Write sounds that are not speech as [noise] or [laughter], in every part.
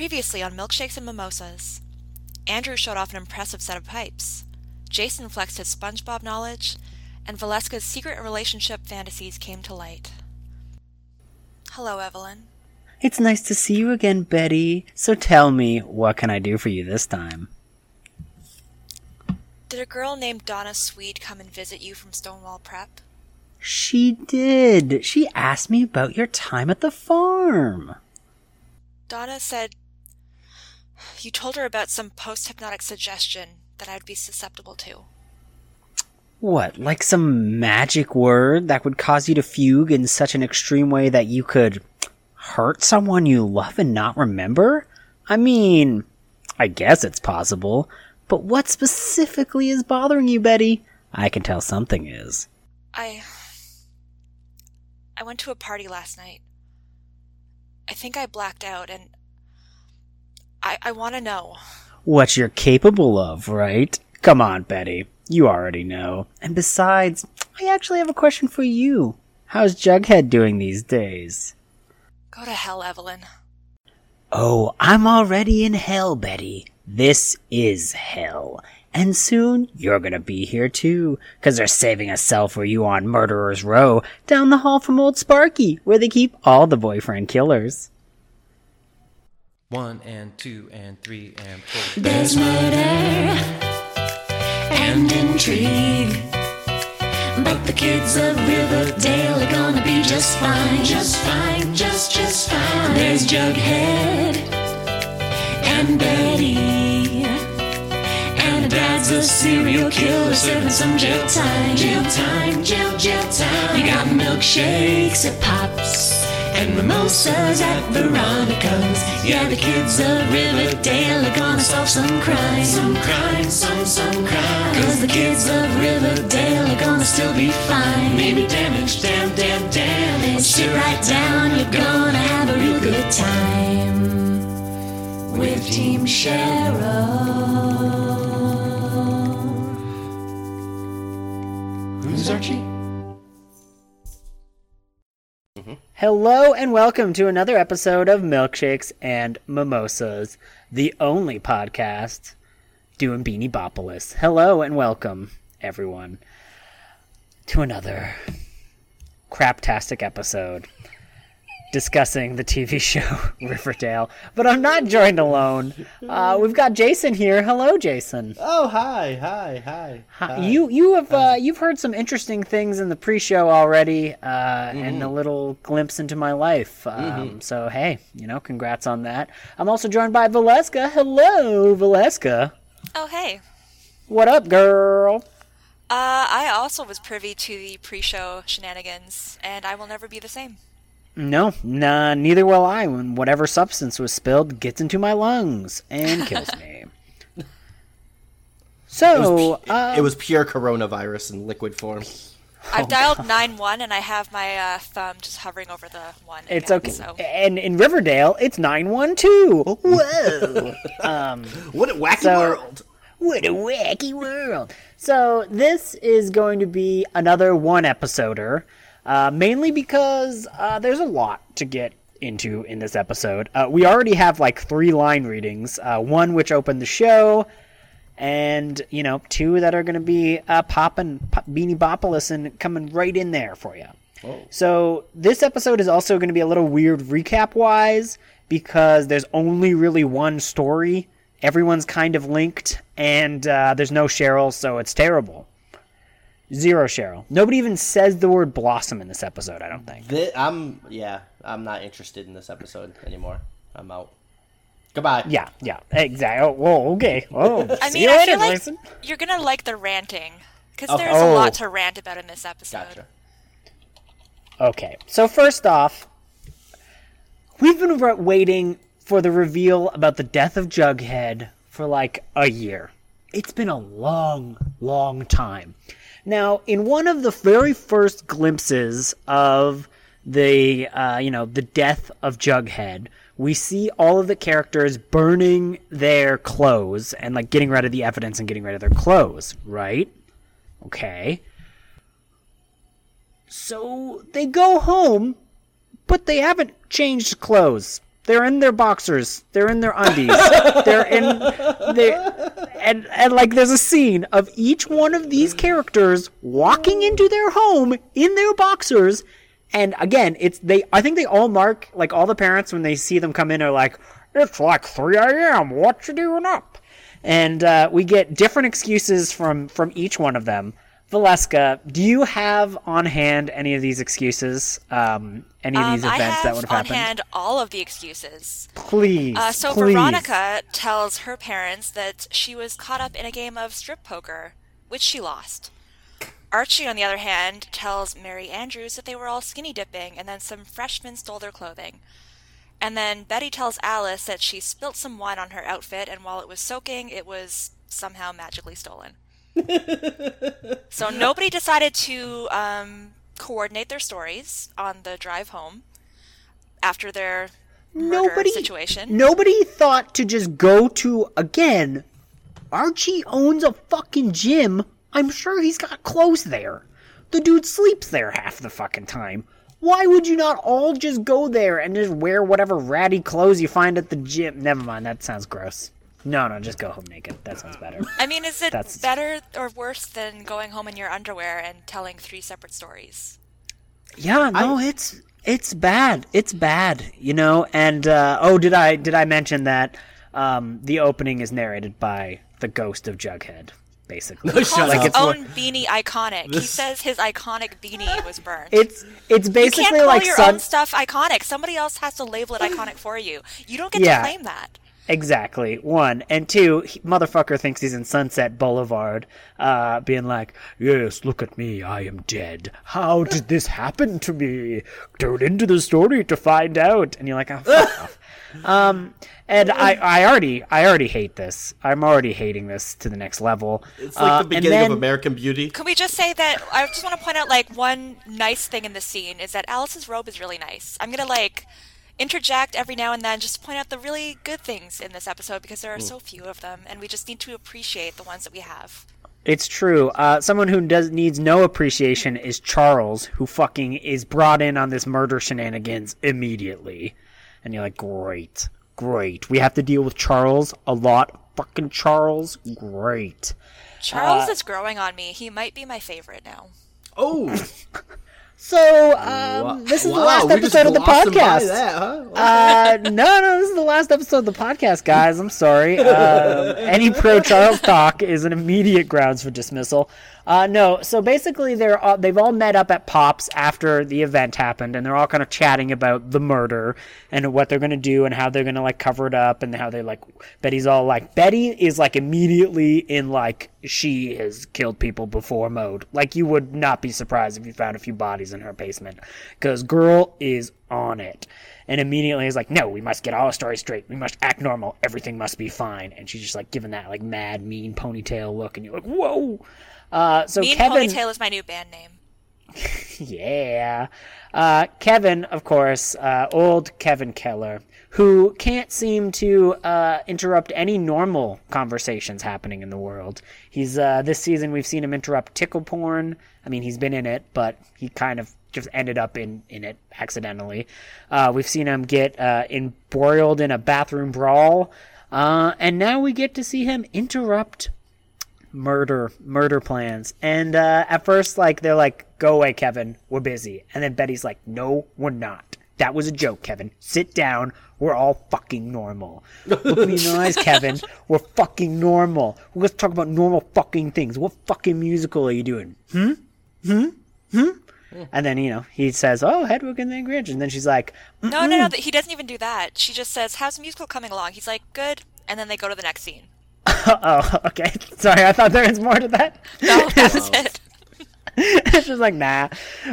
Previously on Milkshakes and Mimosas, Andrew showed off an impressive set of pipes. Jason flexed his SpongeBob knowledge, and Valeska's secret relationship fantasies came to light. Hello, Evelyn. It's nice to see you again, Betty. So tell me, what can I do for you this time? Did a girl named Donna Sweet come and visit you from Stonewall Prep? She did. She asked me about your time at the farm. Donna said [sighs] you told her about some post hypnotic suggestion that I'd be susceptible to. What, like some magic word that would cause you to fugue in such an extreme way that you could hurt someone you love and not remember? I mean, I guess it's possible, but what specifically is bothering you, Betty? I can tell something is. I. I went to a party last night. I think I blacked out, and. I, I want to know. What you're capable of, right? Come on, Betty. You already know. And besides, I actually have a question for you. How's Jughead doing these days? Go to hell, Evelyn. Oh, I'm already in hell, Betty. This is hell. And soon you're gonna be here too, cause they're saving a cell for you on Murderer's Row down the hall from Old Sparky, where they keep all the boyfriend killers. One and two and three and four. There's murder and intrigue. But the kids of Riverdale are gonna be just fine, just fine, just, just fine. There's Jughead and Betty. And Dad's a serial killer serving some jail time, jail time, jail, jail time. You got milkshakes at Pops and mimosas at Veronica's. Yeah, the kids of Riverdale are gonna solve some crime, some crime, some, some crime. Cause the kids of Riverdale are gonna still be fine. Maybe damage, damn, damn, damage. Sit right down, you're gonna have a real good time with Team Cheryl. Who's Archie? Hello and welcome to another episode of Milkshakes and Mimosas, the only podcast doing Beanie Bopolis. Hello and welcome, everyone, to another craptastic episode discussing the TV [laughs] show Riverdale. But I'm not joined alone. Uh, we've got Jason here. Hello, Jason. Oh, hi, hi, hi. Hi. You you have uh, you've heard some interesting things in the pre-show already, uh, and a little glimpse into my life. Um, So hey, you know, congrats on that. I'm also joined by Valeska. Hello, Valeska. Oh, hey. What up, girl? Uh, I also was privy to the pre show shenanigans, and I will never be the same. No, nah, neither will I. When whatever substance was spilled gets into my lungs and [laughs] kills me. So, It was, pu- uh, it was pure coronavirus in liquid form. I've dialed 9 1, and I have my uh, thumb just hovering over the 1. it's again, okay. So. And in Riverdale, it's nine one two. Whoa. [laughs] um. What a wacky So- world! What a wacky world. So, this is going to be another one episoder, uh, mainly because uh, there's a lot to get into in this episode. Uh, we already have like three line readings uh, one which opened the show, and, you know, two that are going to be uh, popping pop, Beanie Bopolis and coming right in there for you. So, this episode is also going to be a little weird recap wise because there's only really one story everyone's kind of linked, and uh, there's no Cheryl, so it's terrible. Zero Cheryl. Nobody even says the word blossom in this episode. I don't think. Thi- I'm yeah. I'm not interested in this episode anymore. I'm out. Goodbye. Yeah, yeah, exactly. Oh, whoa, okay. Oh, [laughs] I see mean, you I later, feel like Jason. you're going to like the ranting, because Okay. there's a Oh. lot to rant about in this episode. Gotcha. Okay, so first off, we've been waiting for the reveal about the death of Jughead for like a year. It's been a long, long time. Now, in one of the very first glimpses of the, uh, you know, the death of Jughead, we see all of the characters burning their clothes and like getting rid of the evidence and getting rid of their clothes, right? Okay. So they go home, but they haven't changed clothes. They're in their boxers. They're in their undies. they're in they and and like there's a scene of each one of these characters walking into their home in their boxers. And again, it's they I think they all mark like all the parents when they see them come in are like, It's like three AM, what you doing up? And uh, we get different excuses from from each one of them. Valeska, do you have on hand any of these excuses? Um, any of these Um, I events have that would have on hand all of the excuses. Please. Uh, so please. Veronica tells her parents that she was caught up in a game of strip poker, which she lost. Archie, on the other hand, tells Mary Andrews that they were all skinny dipping and then some freshmen stole their clothing. And then Betty tells Alice that she spilt some wine on her outfit, and while it was soaking, it was somehow magically stolen. [laughs] so nobody decided to um, coordinate their stories on the drive home after their nobody situation. Nobody thought to just go to again. Archie owns a fucking gym. I'm sure he's got clothes there. The dude sleeps there half the fucking time. Why would you not all just go there and just wear whatever ratty clothes you find at the gym? Never mind, that sounds gross. No, no, just go home naked. That sounds better. I mean, is it That's- better or worse than going home in your underwear and telling three separate stories? Yeah, no, it's it's bad. It's bad, you know. And uh, oh, did I did I mention that um, the opening is narrated by the ghost of Jughead, basically. [laughs] Shut Calls up. his it's own beanie iconic. He says his iconic beanie was burned. It's it's you basically can't call like your Sun. own stuff iconic. Somebody else has to label it iconic for you. You don't get Yeah. to claim that. Exactly. One and two. He, motherfucker thinks he's in Sunset Boulevard, uh, being like, "Yes, look at me. I am dead. How did this happen to me? Tune into the story to find out." And you're like, "Oh, fuck off." [laughs] Um, and I, I already, I already hate this. I'm already hating this to the next level. It's like Uh, the beginning then- of American Beauty. Can we just say that I just want to point out like one nice thing in the scene is that Alice's robe is really nice. I'm gonna like interject every now and then just to point out the really good things in this episode because there are so few of them and we just need to appreciate the ones that we have. It's true. Uh, someone who does needs no appreciation is Charles, who fucking is brought in on this murder shenanigans immediately. And you're like, great, great. We have to deal with Charles a lot. Fucking Charles, great. Charles Uh, is growing on me. He might be my favorite now. Oh, [laughs] So, um, this is the last episode of the podcast. That, huh? Uh, no, no, this is the last episode of the podcast, guys. I'm sorry. Um, any pro Charles talk is an immediate grounds for dismissal. Uh, no, so basically, they're all, they've all met up at Pops after the event happened, and they're all kind of chatting about the murder and what they're gonna do and how they're gonna like cover it up and how they like. Betty's all like, Betty is like immediately in like she has killed people before mode. Like you would not be surprised if you found a few bodies in her basement, because girl is on it and immediately is like, "No, we must get all our stories straight. We must act normal. Everything must be fine." And she's just like giving that like mad, mean ponytail look, and you're like, "Whoa!" Uh, so Me and Kevin, Ponytail is my new band name. [laughs] yeah, uh, Kevin, of course, uh, old Kevin Keller, who can't seem to uh, interrupt any normal conversations happening in the world. He's uh, this season we've seen him interrupt tickle porn. I mean, he's been in it, but he kind of just ended up in, in it accidentally. Uh, we've seen him get uh, embroiled in a bathroom brawl, uh, and now we get to see him interrupt murder murder plans. And uh at first like they're like go away kevin. We're busy. And then betty's like no we're not. That was a joke kevin. Sit down. We're all fucking normal. Look me in the eyes kevin. We're fucking normal. We're gonna talk about normal fucking things. What fucking musical are you doing? Hmm? Hmm? Hmm? And then you know he says oh hedwig and the angry inch and then she's like No, no, no. He doesn't even do that. She just says, "How's the musical coming along?" He's like, "Good," and then they go to the next scene. Oh [laughs] okay. Sorry i thought there was more to that. No, [laughs] that was it. [laughs] it's just like nah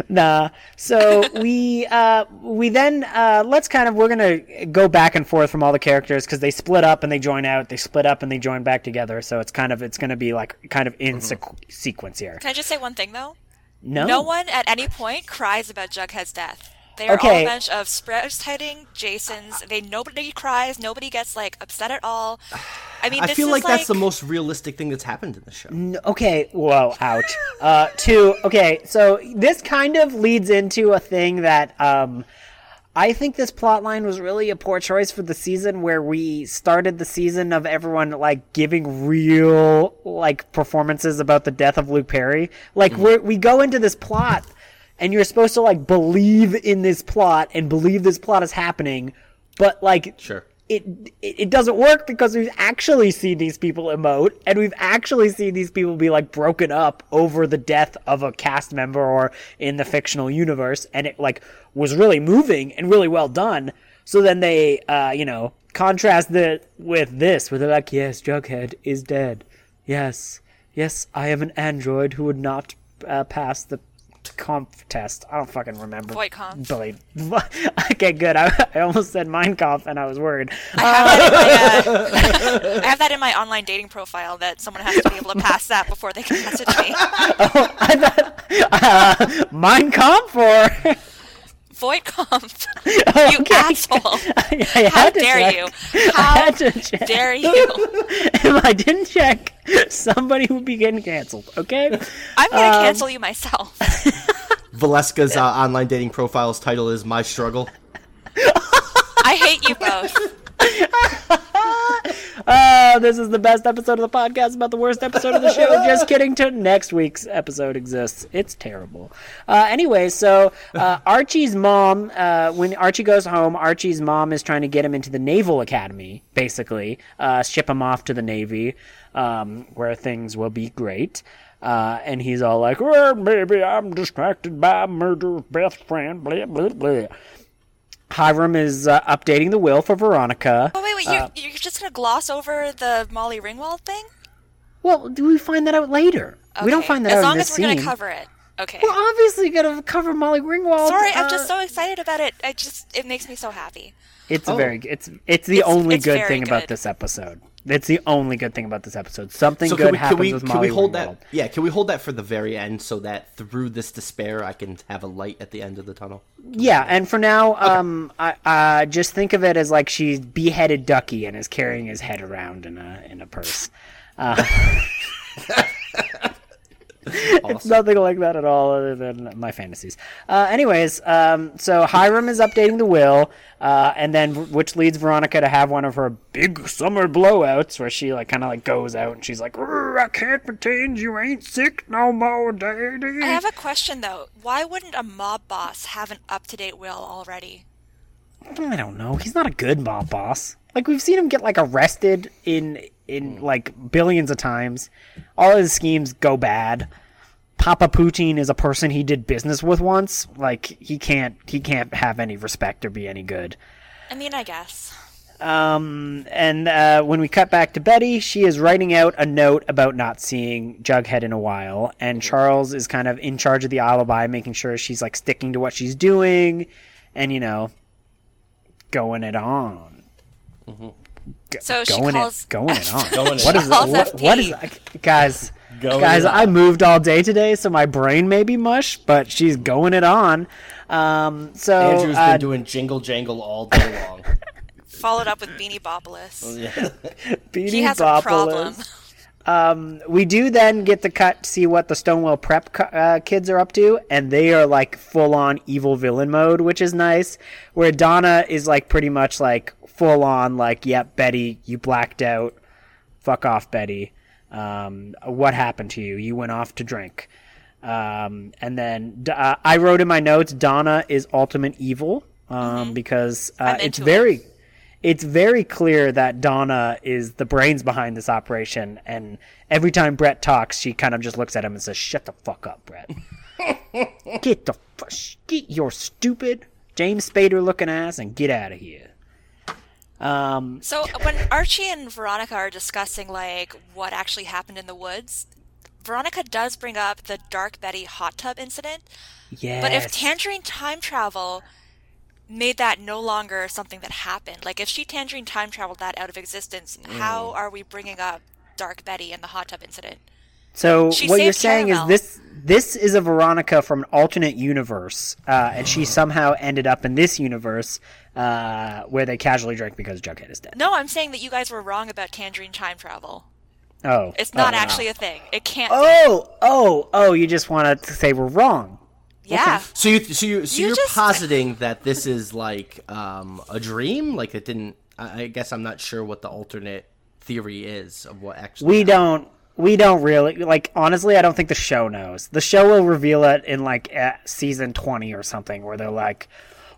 nah. So we uh we then uh let's kind of we're gonna go back and forth from all the characters because they split up and they join out. They split up and they join back together. So it's kind of it's gonna be like kind of in sequ- sequence here. Can I just say one thing though? no. No one at any point cries about Jughead's death. They are all a bunch of sprouse hiding Jasons. They nobody cries. Nobody gets like upset at all. I mean, I feel is like that's the most realistic thing that's happened in the show. okay whoa ouch uh two okay so this kind of leads into a thing that um I think this plot line was really a poor choice for the season where we started the season of everyone like giving real like performances about the death of Luke Perry. Like we we go into this plot and you're supposed to like believe in this plot and believe this plot is happening, but like Sure. it it it doesn't work because we've actually seen these people emote and we've actually seen these people be like broken up over the death of a cast member or in the fictional universe and it like was really moving and really well done. So then they uh you know contrast the with this where they're like yes jughead is dead. Yes. Yes i am an android who would not uh, pass the comp test i don't fucking remember Voight-Kampff. Billy. [laughs] okay, good. I, I almost said Mein Kampf and I was worried. I have, that in my, uh, [laughs] I have that in my online dating profile that someone has to be able to pass that before they can message me. [laughs] Uh, Mein Kampf or Voight-Kampff. [laughs] You Okay. asshole. [laughs] I, I How dare check. you? I How had to check. dare [laughs] you? If I didn't check, somebody would be getting canceled. Okay. I'm going to Um, cancel you myself. Valeska's uh, online dating profile's title is My Struggle. I hate you both. [laughs] Uh, this is the best episode of the podcast about the worst episode of the show. [laughs] Just kidding. To next week's episode exists. It's terrible. Uh, anyway, so uh, [laughs] Archie's mom, uh, when Archie goes home, Archie's mom is trying to get him into the Naval Academy, basically, uh, ship him off to the Navy, um, where things will be great. Uh, and he's all like, well, maybe I'm distracted by murder of best friend, blah, blah, blah. Hiram is uh, updating the will for Veronica. Oh, wait, wait. You, you're just going to gloss over the Molly Ringwald thing? Well, do we find that out later? We don't find that as out As long as we're scene. gonna cover it. Okay. We're obviously gonna cover Molly Ringwald. Sorry, I'm uh, just so excited about it. I just it makes me so happy. It's Oh. very. It's it's the It's- only it's good very thing about this episode. It's the only good thing about this episode. Something So good we, happens we, with can Molly we hold Ringwald. that? Yeah, can we hold that for the very end so that through this despair I can have a light at the end of the tunnel? Yeah, and for now, um, I, uh, just think of it as like she's beheaded Ducky and is carrying his head around in a in a purse. Uh, [laughs] [laughs] It's nothing like that at all, other than my fantasies. Uh, anyways, um, so Hiram is updating the will, uh, and then which leads Veronica to have one of her big summer blowouts, where she like kind of like goes out and she's like, "Rrr, "I can't pretend you ain't sick no more, daddy." I have a question though. Why wouldn't a mob boss have an up to date will already? I don't know. He's not a good mob boss. Like we've seen him get like arrested in in like billions of times. All his schemes go bad. Papa Poutine is a person he did business with once. Like he can't he can't have any respect or be any good. I mean, I guess. Um, and uh, when we cut back to Betty, she is writing out a note about not seeing Jughead in a while, and Charles is kind of in charge of the alibi, making sure she's like sticking to what she's doing, and you know, going it on. G- So she going calls- [laughs] it, going it on. Going it What on. is Calls what, what is FD. guys? Going guys, on. I moved all day today, so my brain may be mush, but she's going it on. Um, so Andrew's uh, been doing jingle jangle all day long. [laughs] Followed up with Beanie Bopolis. [laughs] Beanie He has a Bopolis. problem. we do then get the cut see what the Stonewall Prep uh, kids are up to, and they are like full on evil villain mode, which is nice. Where Donna is like pretty much like full on like, "Yep, Betty, you blacked out. Fuck off, Betty. Um, what happened to you? You went off to drink." Um, and then uh, I wrote in my notes, Donna is ultimate evil um, because uh, it's into it. very it's very clear that Donna is the brains behind this operation, and every time Brett talks, she kind of just looks at him and says, "Shut the fuck up, Brett. [laughs] get the get your stupid James Spader looking ass and get out of here." Um, So when Archie and Veronica are discussing like what actually happened in the woods, Veronica does bring up the Dark Betty hot tub incident. yes. But if Tangerine time travel made that no longer something that happened, like if she Tangerine time traveled that out of existence, Mm. how are we bringing up Dark Betty and the hot tub incident? So She what you're saying Caramel. is this this is a Veronica from an alternate universe, uh, and she somehow ended up in this universe uh, where they casually drink because Jughead is dead. No, I'm saying that you guys were wrong about Tangerine time travel. Oh, It's not oh, actually a thing. It can't. be. Oh, oh, oh! You just want to say we're wrong. Yeah. So you so you so You you are just- positing that this is like um a dream? Like it didn't. I I guess I'm not sure what the alternate theory is of what actually. We happened. don't. We don't really like. Honestly, I don't think the show knows. The show will reveal it in like at season twenty or something, where they're like,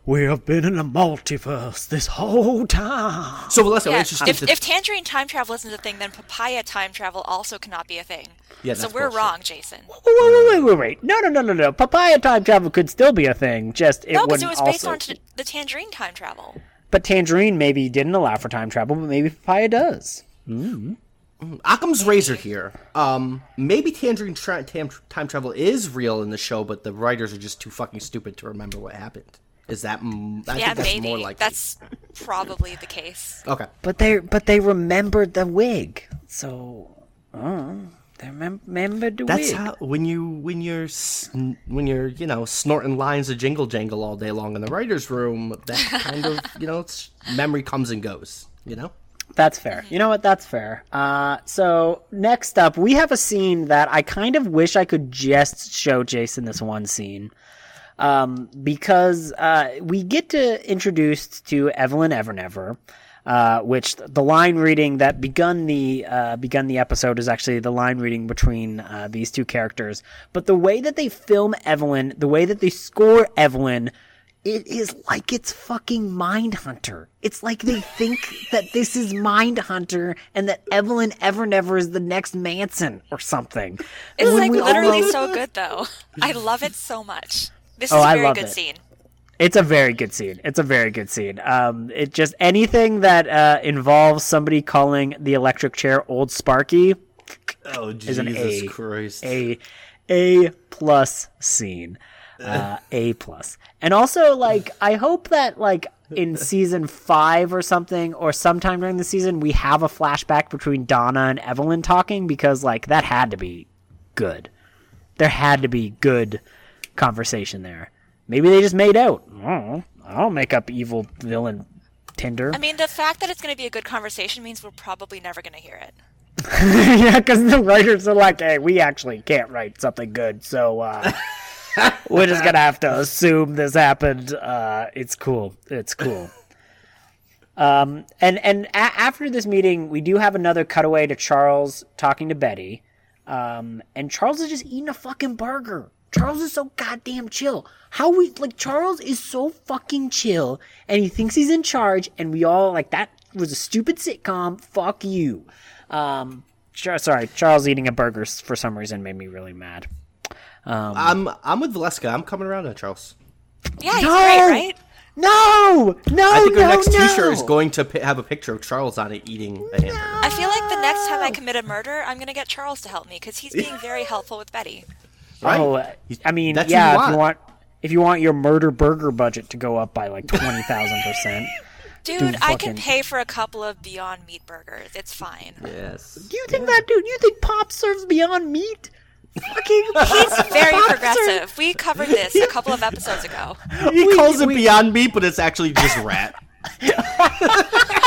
"We have been in a multiverse this whole time." So let's say Yeah, interesting. if, if tangerine time travel isn't a thing, then papaya time travel also cannot be a thing. Yeah, so we're bullshit. wrong, Jason. Wait, wait, wait, wait, wait! No, no, no, no, no! Papaya time travel could still be a thing. Just it No, because wouldn't it was based also. on t- the tangerine time travel. But Tangerine maybe didn't allow for time travel, but maybe Papaya does. Occam's razor here. Um, maybe Tangerine tra- tam- time travel is real in the show, but the writers are just too fucking stupid to remember what happened. Is that? mm, I yeah, think that's maybe. more likely. That's probably the case. okay. But they but they remembered the wig, so uh, they remem- remembered the That's wig. how when you when you're s- when you're you know snorting lines of jingle jangle all day long in the writers' room. That kind of you know it's, memory comes and goes. You know. That's fair. You know what? That's fair. Uh, so next up, we have a scene that I kind of wish I could just show Jason this one scene, um, because uh, we get to introduced to Evelyn Evernever, uh, which the line reading that begun the uh, begun the episode is actually the line reading between uh, these two characters. But the way that they film Evelyn, the way that they score Evelyn it is like it's fucking Mindhunter. It's like they think [laughs] that this is Mindhunter and that Evelyn Evernever is the next Manson or something. It's When like literally all- so good, though. [laughs] I love it so much. This Oh, is a very good it. scene. It's a very good scene. It's a very good scene. Um, it just anything that uh, involves somebody calling the electric chair old Sparky, Oh an Jesus A. Christ! a a plus scene uh a plus. And also like i hope that like in [laughs] season five or something or sometime during the season we have a flashback between donna and evelyn talking because like that had to be good. There had to be good conversation there. Maybe they just made out. I don't know. I'll make up evil villain tinder. I mean, the fact that it's going to be a good conversation means we're probably never going to hear it. [laughs] yeah, because the writers are like, hey, we actually can't write something good, so uh, [laughs] [laughs] we're just gonna have to assume this happened. Uh, it's cool. It's cool. Um, and and a- after this meeting, we do have another cutaway to Charles talking to Betty, um, and Charles is just eating a fucking burger. Charles is so goddamn chill. How we like Charles is so fucking chill, and he thinks he's in charge, and we all like that was a stupid sitcom. Fuck you. Um, sorry, Charles eating a burger for some reason made me really mad. Um, I'm I'm with Valeska. I'm coming around on Charles. Yeah, he's No! great, right? No, no, I think no, our next no. T-shirt is going to pi- have a picture of Charles on it eating a hamburger. I feel like the next time I commit a murder, I'm going to get Charles to help me because he's being very helpful with Betty. Right? Oh, I mean, That's yeah. you If you want. want, if you want your murder burger budget to go up by like twenty thousand percent, Dude, Dude, I can pay for a couple of Beyond Meat burgers. It's fine. Yes. do you think that dude? You think Pop serves Beyond Meat? Fucking, [laughs] He's very Pop progressive. We covered this a couple of episodes ago. He We- calls it we- Beyond Meat, but it's actually just rat. [laughs]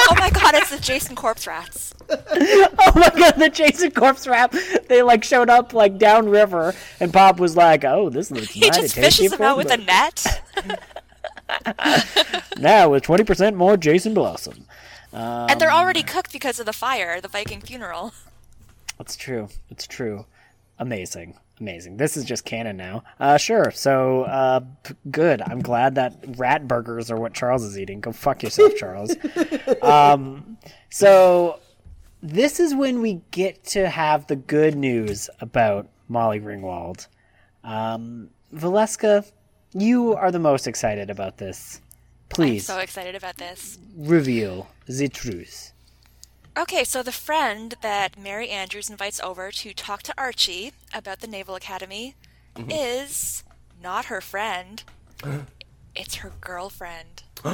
Oh my god, it's the Jason Corpse Rats. [laughs] Oh my god, the Jason Corpse rap. They like showed up like downriver, and Pop was like, "Oh, this looks He mighty just tasty fishes them out with a net. now with twenty percent more Jason Blossom." and they're um, already cooked because of the fire, the Viking funeral. That's true. It's true. Amazing. Amazing. This is just canon now. Uh, sure. So, uh, p- good. I'm glad that rat burgers are what Charles is eating. Go fuck yourself, Charles. [laughs] um, so, this is when we get to have the good news about Molly Ringwald. Um, Valeska, you are the most excited about this. Please So excited about this. reveal the truth. Okay, so the friend that Mary Andrews invites over to talk to Archie about the Naval Academy mm-hmm. is not her friend. [gasps] it's her girlfriend. [gasps]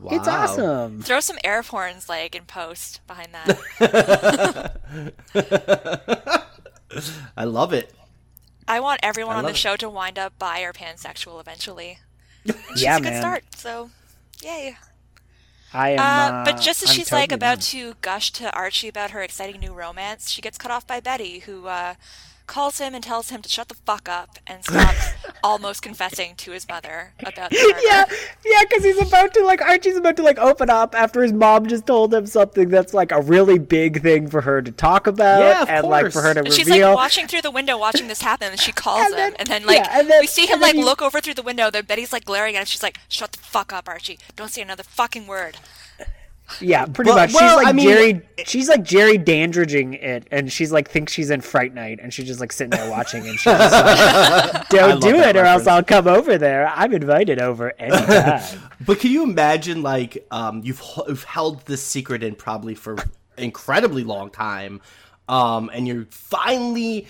wow. It's awesome. Throw some air horns like in post behind that. [laughs] I love it. I want everyone on the it. show to wind up bi or pansexual eventually. [laughs] She's Yeah, a good man. start, so yay. I am. Uh, Uh, but just as I'm she's like about to gush to Archie about her exciting new romance, she gets cut off by Betty, who uh, calls him and tells him to shut the fuck up and stop [laughs] almost confessing to his mother about the murder. Yeah, yeah, because he's about to like Archie's about to like open up after his mom just told him something that's like a really big thing for her to talk about Yeah, of and like for her to And she's like watching through the window, watching this happen, and she [laughs] calls And then- him, and then like yeah, and then- we see him like he- look over through the window. Then Betty's like glaring at him. She's like, "Shut the fuck up, Archie! Don't say another fucking word." Yeah, pretty Well- much. well, she's like I mean- Jerry. She's like Jerry Dandridging it, and she's like thinks she's in Fright Night, and she's just like sitting there watching, and she's just like, [laughs] "Don't do that it, or else. I'll come over there. I'm invited over anytime." [laughs] But can you imagine, like, um, you've, you've held this secret in probably for incredibly long time, um, and you're finally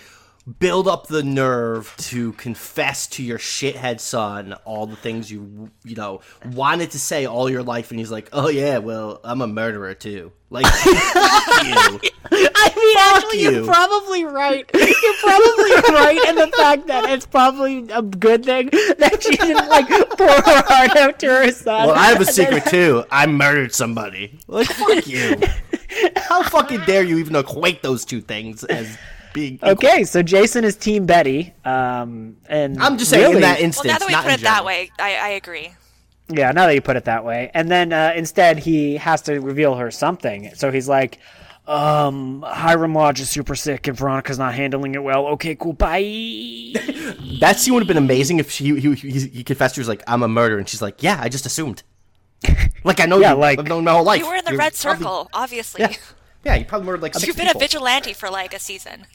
build up the nerve to confess to your shithead son all the things you, you know, wanted to say all your life, and he's like, "Oh yeah, well, I'm a murderer too." Like, [laughs] you. [laughs] I mean, actually, you. you're probably right. You're probably right in the fact that it's probably a good thing that she didn't like pour her heart out to her son. Well, I have a [laughs] secret too. I murdered somebody. Like, fuck you. How fucking dare you even equate those two things as being equal? Okay, so Jason is Team Betty, um, and I'm just saying really- in that Well, instance. now that we put in it that way, I, I agree. Yeah, now that you put it that way. And then uh, instead he has to reveal her something. So he's like, um, Hiram Lodge is super sick and Veronica's not handling it well. Okay, cool, bye. [laughs] That scene would have been amazing if she he, he, he confessed to her, he was like, "I'm a murderer," and she's like, "Yeah, I just assumed." [laughs] Like I know Yeah, you, like- I've known my whole life. You were in the You're red circle, obviously. Yeah, yeah, you probably murdered like 6 You've been people. a vigilante for like a season.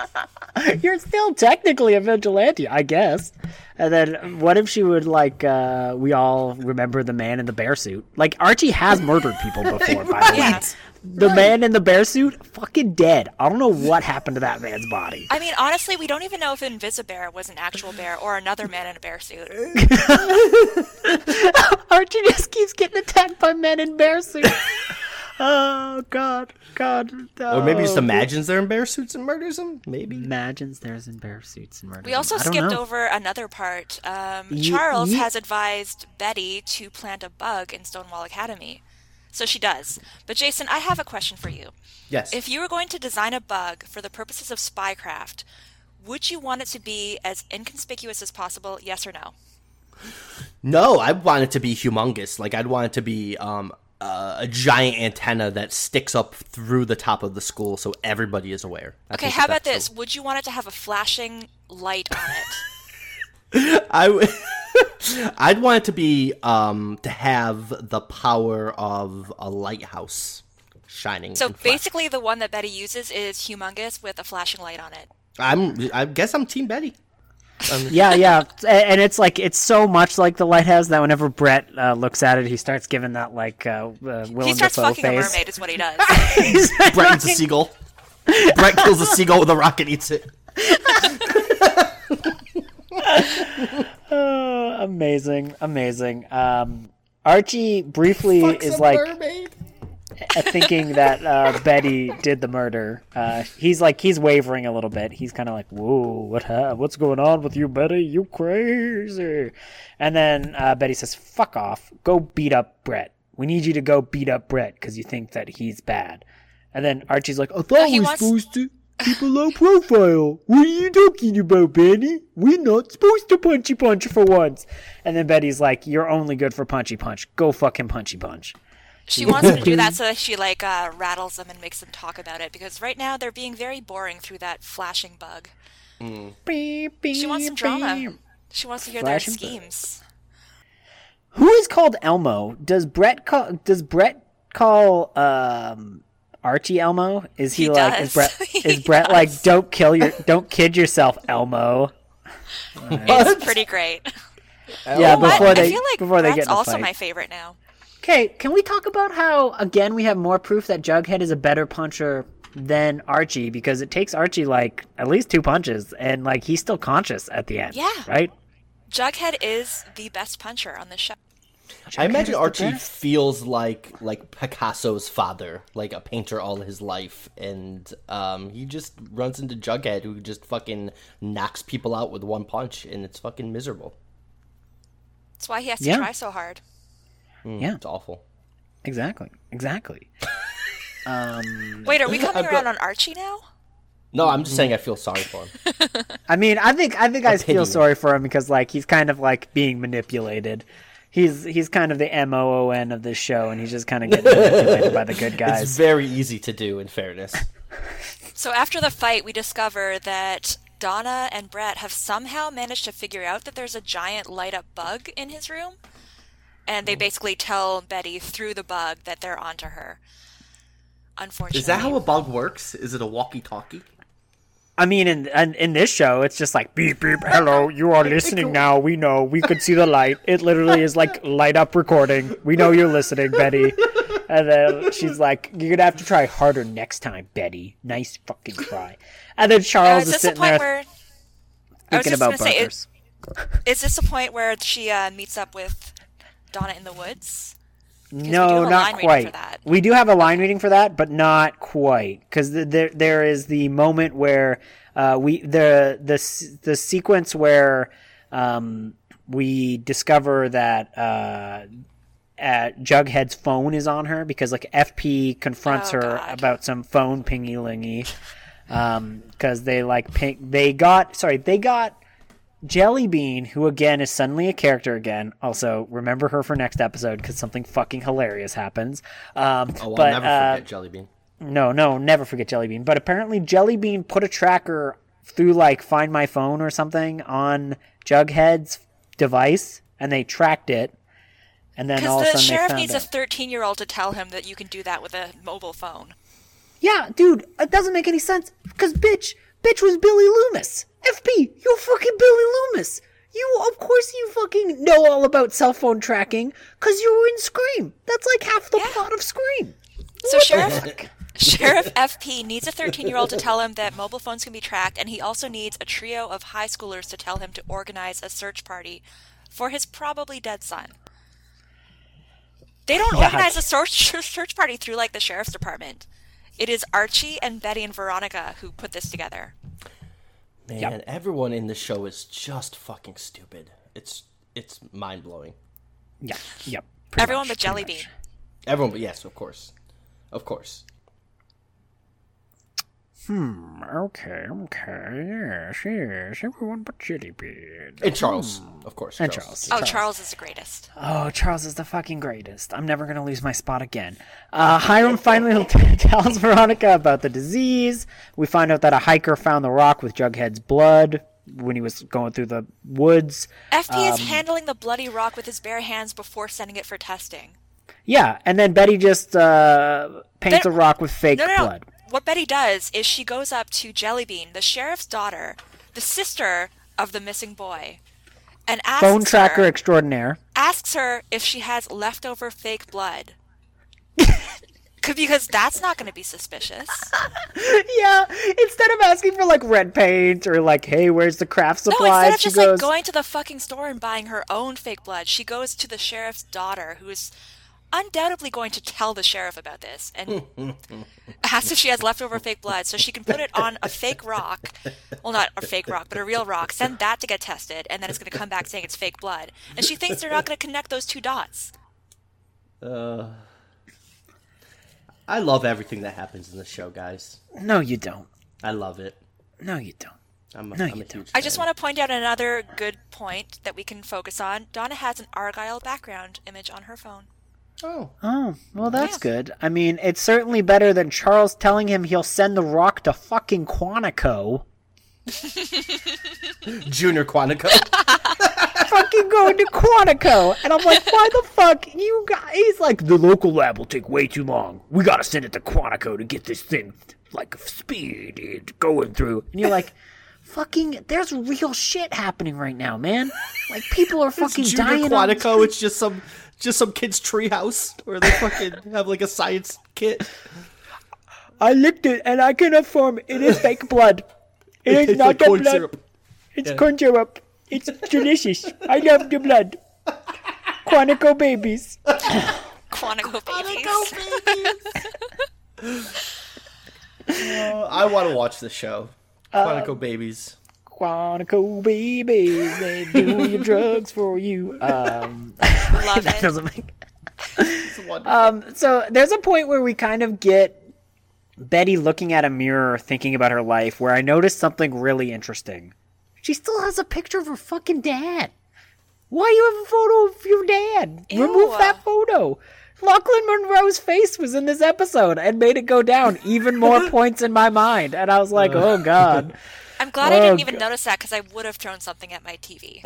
[laughs] You're still technically a vigilante, I guess. And then what if she would like uh we all remember the man in the bear suit? Like Archie has murdered people [laughs] before, by the way. Yeah. The man in the bear suit, fucking dead. I don't know what happened to that man's body. I mean, honestly, we don't even know if Invisibear was an actual bear or another man in a bear suit. [laughs] Archie just keeps getting attacked by men in bear suits. Oh god, god. Or maybe just imagines they're in bear suits and murders them. Maybe. imagines there's in bear suits and murder. We also I skipped know. over another part. Um, Ye- Charles ye- has advised Betty to plant a bug in Stonewall Academy. So she does. But Jason, I have a question for you. Yes. If you were going to design a bug for the purposes of spycraft, would you want it to be as inconspicuous as possible? Yes or no? No, I want it to be humongous. Like I'd want it to be um, uh, a giant antenna that sticks up through the top of the school, so everybody is aware. I Okay, how about this? Would you want it to have a flashing light on it? [laughs] I w- [laughs] I'd want it to be um, to have the power of a lighthouse shining. So basically, the one that Betty uses is humongous with a flashing light on it. I'm. I guess I'm Team Betty. Yeah, yeah, and it's like it's so much like the lighthouse that whenever Brett uh, looks at it, he starts giving that like uh, uh, Willem He starts Dafoe fucking a face. mermaid, is what he does. [laughs] He's like- Brett eats a seagull. Brett kills a seagull with a rocket, eats it. [laughs] Oh, amazing, amazing. Um, Archie briefly is like uh, thinking that uh, Betty did the murder. Uh, he's like he's wavering a little bit. He's kind of like, "Whoa, what? Ha- what's going on with you, Betty? You crazy?" And then uh, Betty says, "Fuck off. Go beat up Brett. We need you to go beat up Brett because you think that he's bad." And then Archie's like, "I thought he we were wants- supposed to." Keep a low profile. What are you talking about, Betty? We're not supposed to punchy punch for once. And then Betty's like, "You're only good for punchy punch. Go fucking punchy punch." She wants him to [laughs] do that so that she like uh, rattles them and makes them talk about it because right now they're being very boring through that flashing bug. Beep beep. She wants some drama. She wants to hear their Flashing bug. schemes. Who is called Elmo? Does Brett call? Does Brett call um, Archie Elmo? Is he, He like? does. [laughs] Is Brett? He Is Brett like? Don't kill your. Don't kid yourself, Elmo. It's pretty great. Yeah, But before I they feel like before they get also fight. my favorite now. Okay, can we talk about how again we have more proof that Jughead is a better puncher than Archie because it takes Archie like at least two punches and like he's still conscious at the end. Yeah. Right? Jughead is the best puncher on the show. I imagine Archie best. feels like like Picasso's father, like a painter all his life, and um, he just runs into Jughead, who just fucking knocks people out with one punch, and it's fucking miserable. That's why he has to Yeah. try so hard. Yeah. It's awful. Exactly. Exactly. [laughs] um Wait, are we coming I've around got- on Archie now? No, I'm just saying I feel sorry for him. [laughs] I mean, I think I think I pity feel sorry for him because like he's kind of like being manipulated. He's he's kind of the M O O N of this show, and he's just kind of getting [laughs] manipulated by the good guys. It's very easy to do, in fairness. So after the fight, we discover that Donna and Brett have somehow managed to figure out that there's a giant light up bug in his room. And they basically tell Betty through the bug that they're onto her. Unfortunately. Is that how a bug works? Is it a walkie-talkie? I mean, in, in in this show, it's just like beep beep. Hello, you are listening [laughs] now. We know. We could see the light. It literally is like light up recording. We know you're listening, Betty. And then she's like, "You're gonna have to try harder next time, Betty. Nice fucking try." And then Uh, Charles is is this the sitting point there where. I was thinking just about gonna say, bunkers. is this the point where she uh, meets up with Donna in the woods? No, have a line not quite. We do have a line reading for that, but not quite, because there there is the moment where uh, we the the the sequence where um, we discover that uh, uh, Jughead's phone is on her because like FP confronts Oh, her God. about some phone pingy lingy because they like ping they got sorry they got Jellybean, who again is suddenly a character again. Also, remember her for next episode because something fucking hilarious happens. Um, Oh, I'll but, never uh, forget Jellybean. no, no, never forget Jellybean. But apparently, Jellybean put a tracker through like Find My Phone or something on Jughead's device, and they tracked it. And then all of a Because the sudden, they sheriff found needs it. a 13 year old to tell him that you can do that with a mobile phone. Yeah, dude, it doesn't make any sense. Because bitch, bitch was Billy Loomis. FP, you're fucking Billy Loomis. You, of course, you fucking know all about cell phone tracking because you were in Scream. That's like half the Yeah. plot of Scream. So Sheriff [laughs] Sheriff FP needs a 13 year old to tell him that mobile phones can be tracked, and he also needs a trio of high schoolers to tell him to organize a search party for his probably dead son. They don't organize a search [laughs] search party through like the sheriff's department. It is Archie and Betty and Veronica who put this together. Man, everyone in the show is just fucking stupid. It's it's mind blowing. Yeah, yep. Everyone much, but Jellybean. Everyone, but yes, of course, of course. Okay, okay, yes, yes, everyone but Jellybean. And Charles, of course. And Charles. Oh, Charles is the greatest. Oh, Charles is the fucking greatest. I'm never gonna lose my spot again. Uh, Hiram finally [laughs] tells Veronica about the disease. We find out that a hiker found the rock with Jughead's blood when he was going through the woods. FP Um, is handling the bloody rock with his bare hands before sending it for testing. Yeah, and then Betty just uh, paints Then- a rock with fake No, no, no. blood. What Betty does is she goes up to Jellybean, the sheriff's daughter, the sister of the missing boy, and asks Phone tracker her, extraordinaire. asks her if she has leftover fake blood. [laughs] 'Cause- because that's not going to be suspicious. [laughs] yeah, instead of asking for like red paint or like, hey, where's the craft No, instead of just goes, like going to the fucking store and buying her own fake blood, she goes to the sheriff's daughter, who is undoubtedly going to tell the sheriff about this, and [laughs] asks if she has leftover fake blood, so she can put it on a fake rock. Well, not a fake rock, but a real rock. Send that to get tested, and then it's going to come back saying it's fake blood. And she thinks they're not going to connect those two dots. Uh, I love everything that happens in the show, guys. no, you don't. I love it. No, you don't. I'm a, No, I'm you a don't. I just want to point out another good point that we can focus on. Donna has an Argyle background image on her phone. Oh, Oh, well, that's Yeah. good. I mean, it's certainly better than Charles telling him he'll send the rock to fucking Quantico. [laughs] Junior Quantico. [laughs] fucking going to Quantico. And I'm like, why the fuck? You guys. He's like, the local lab will take way too long. We gotta send it to Quantico to get this thing, like, speeded going through. And you're like, [laughs] fucking, there's real shit happening right now, man. Like, people are fucking Junior dying. on- Quantico. It's just some just some kid's treehouse where they fucking [laughs] have like a science kit. I licked it and I can affirm it is fake blood. [laughs] It is It's not like the corn blood. syrup. It's corn syrup. It's [laughs] delicious. I love the blood. Quantico babies. Quantico babies. Uh, I want to watch the show. Quantico babies. Quantico babies, they do your [laughs] drugs for you. Um, Love [laughs] that it. doesn't make. Um, so there's a point where we kind of get Betty looking at a mirror thinking about her life where I noticed something really interesting. She still has a picture of her fucking dad. Why do you have a photo of your dad? Remove that photo. Lochlyn Munro's face was in this episode and made it go down even more [laughs] points in my mind. And I was like, oh god. I'm glad I Oh, didn't even God. notice that because I would have thrown something at my TV.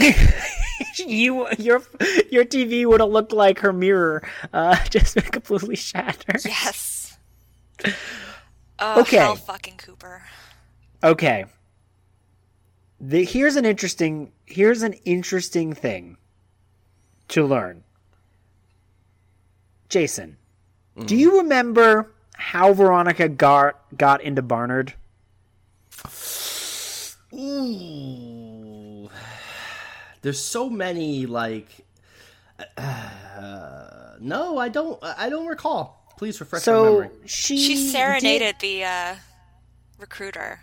[laughs] you your your TV would have looked like her mirror, uh, [laughs] just been completely shattered. yes. Oh, Okay. hell fucking Cooper. Okay. The, here's an interesting here's an interesting thing to learn. Jason, do you remember how Veronica got got into Barnard? Ooh. [sighs] There's so many like. Uh, [sighs] no, I don't. I don't recall. Please refresh my memory. she She did- serenaded the uh, recruiter.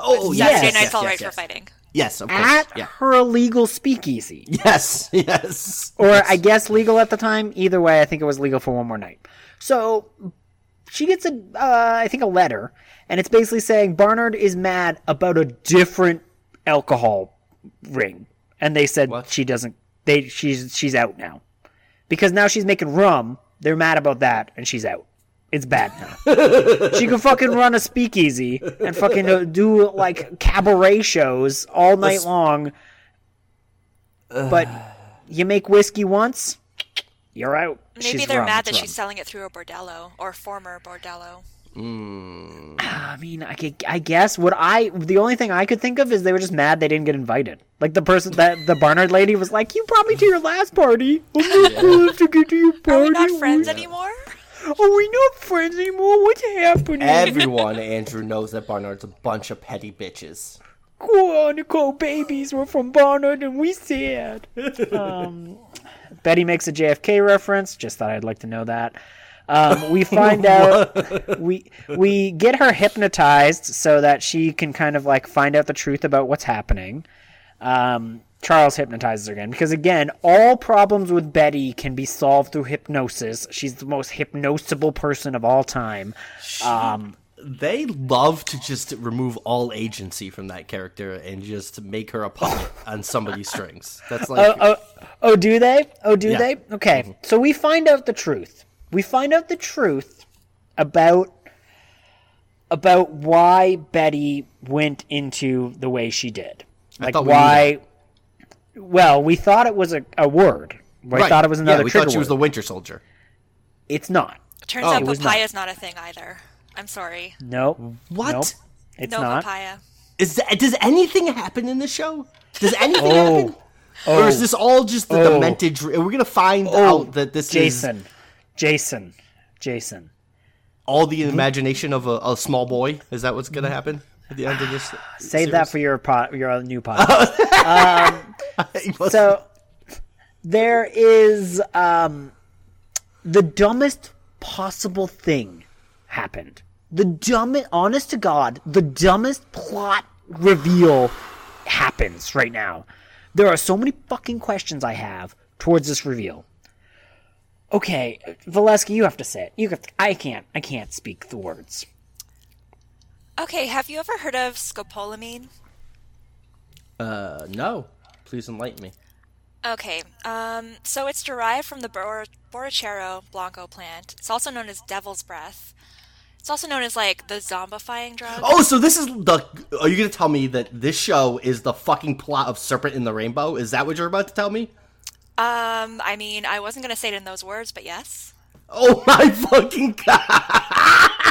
Oh, yes, Saturday yes, Night yes, Fall yes, right yes. for fighting. Yes, of course. at yeah. her illegal speakeasy. Yes, [laughs] yes. or I guess legal at the time. Either way, I think it was legal for one more night. So she gets a, uh, I think a letter, and it's basically saying Barnard is mad about a different alcohol ring, and they said What? she doesn't. They she's she's out now because now she's making rum. They're mad about that, and she's out. It's bad now. [laughs] she can fucking run a speakeasy and fucking uh, do like cabaret shows all night long. But you make whiskey once, you're out. Maybe She's they're rum, mad it's that rum. she's selling it through a bordello or former bordello. I mean, I, could- I guess what I the only thing I could think of is they were just mad they didn't get invited. Like the person that the Barnard lady was like, "You brought me to your last party. I'm not cool to get to your Are we not friends anymore? [laughs] Are we not friends anymore? What's happening? Everyone, Andrew, knows that Barnard's a bunch of petty bitches. Quantico babies were from Barnard and we sad. [laughs] um, Betty makes a JFK reference. Just thought I'd like to know that. Um, we [laughs] find out we we get her hypnotized so that she can kind of like find out the truth about what's happening. Um, Charles hypnotizes her again because again, all problems with Betty can be solved through hypnosis. She's the most hypnosable person of all time. Um, They love to just remove all agency from that character and just make her a puppet [laughs] on somebody's strings. That's oh, like oh, oh, do they? Oh, do Yeah. they? Okay. Mm-hmm. So we find out the truth. We find out the truth about about why Betty went into the way she did. Like thought we knew why Well, we thought it was a, a word. We right. thought it was another Yeah, we thought she was the Winter Soldier. It's not. Turns Oh, out it is not. not. a thing either. I'm sorry. No. What? Nope. It's no not. papaya. Is that, does anything happen in the show? Does [laughs] anything Oh. happen? Or is this all just the Oh. demented? Dr- We're gonna find Oh, out that this is Jason. Jason. Jason. all the imagination of a, a small boy. Is that what's gonna happen at the end of this? [sighs] Save that for your pot, your new [laughs] podcast. [laughs] for. so there is um the dumbest possible thing happened the dumbest honest to god the dumbest plot reveal happens right now there are so many fucking questions i have towards this reveal okay Valeska, you have to say it you have to, i can't i can't speak the words Okay, have you ever heard of scopolamine? uh, no, please enlighten me. Okay, um, so it's derived from the bor- Borrachero Blanco plant. It's also known as devil's breath. It's also known as like the zombifying drug. Oh, so this is the. Are you gonna tell me that this show is the fucking plot of Serpent in the Rainbow? Is that what you're about to tell me? Um, I mean, I wasn't gonna say it in those words, but yes. Oh my [laughs] fucking god!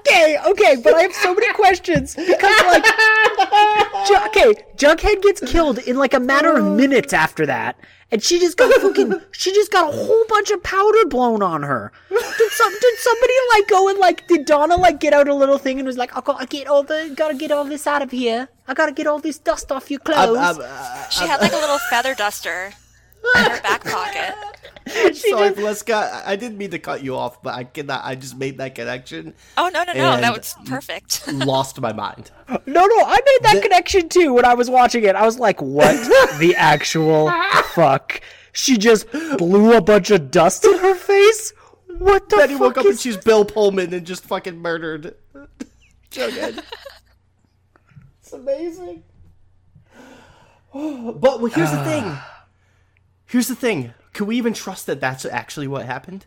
Okay, okay, but I have so many questions because like, [laughs] Ju- okay, Jughead gets killed in like a matter of minutes after that, and she just got fucking, [laughs] she just got a whole bunch of powder blown on her. Did some, did somebody like go and like, did Donna like get out a little thing and was like, I gotta get all the, gotta get all this out of here. I gotta get all this dust off your clothes. I'm, uh, She had like a little feather duster in her back pocket. [laughs] sorry, Valeska. I- I didn't mean to cut you off, but I cannot. I just made that connection. Oh no no no, that was perfect. [laughs] Lost my mind. No, no, I made that connection too when I was watching it. I was like, what [laughs] the actual fuck? She just blew a bunch of dust in her face? What the Betty fuck woke up is and she's Bill Pullman and just fucking murdered Jughead. it's amazing. [gasps] But well, here's the thing. Ah. Here's the thing. Can we even trust that that's actually what happened?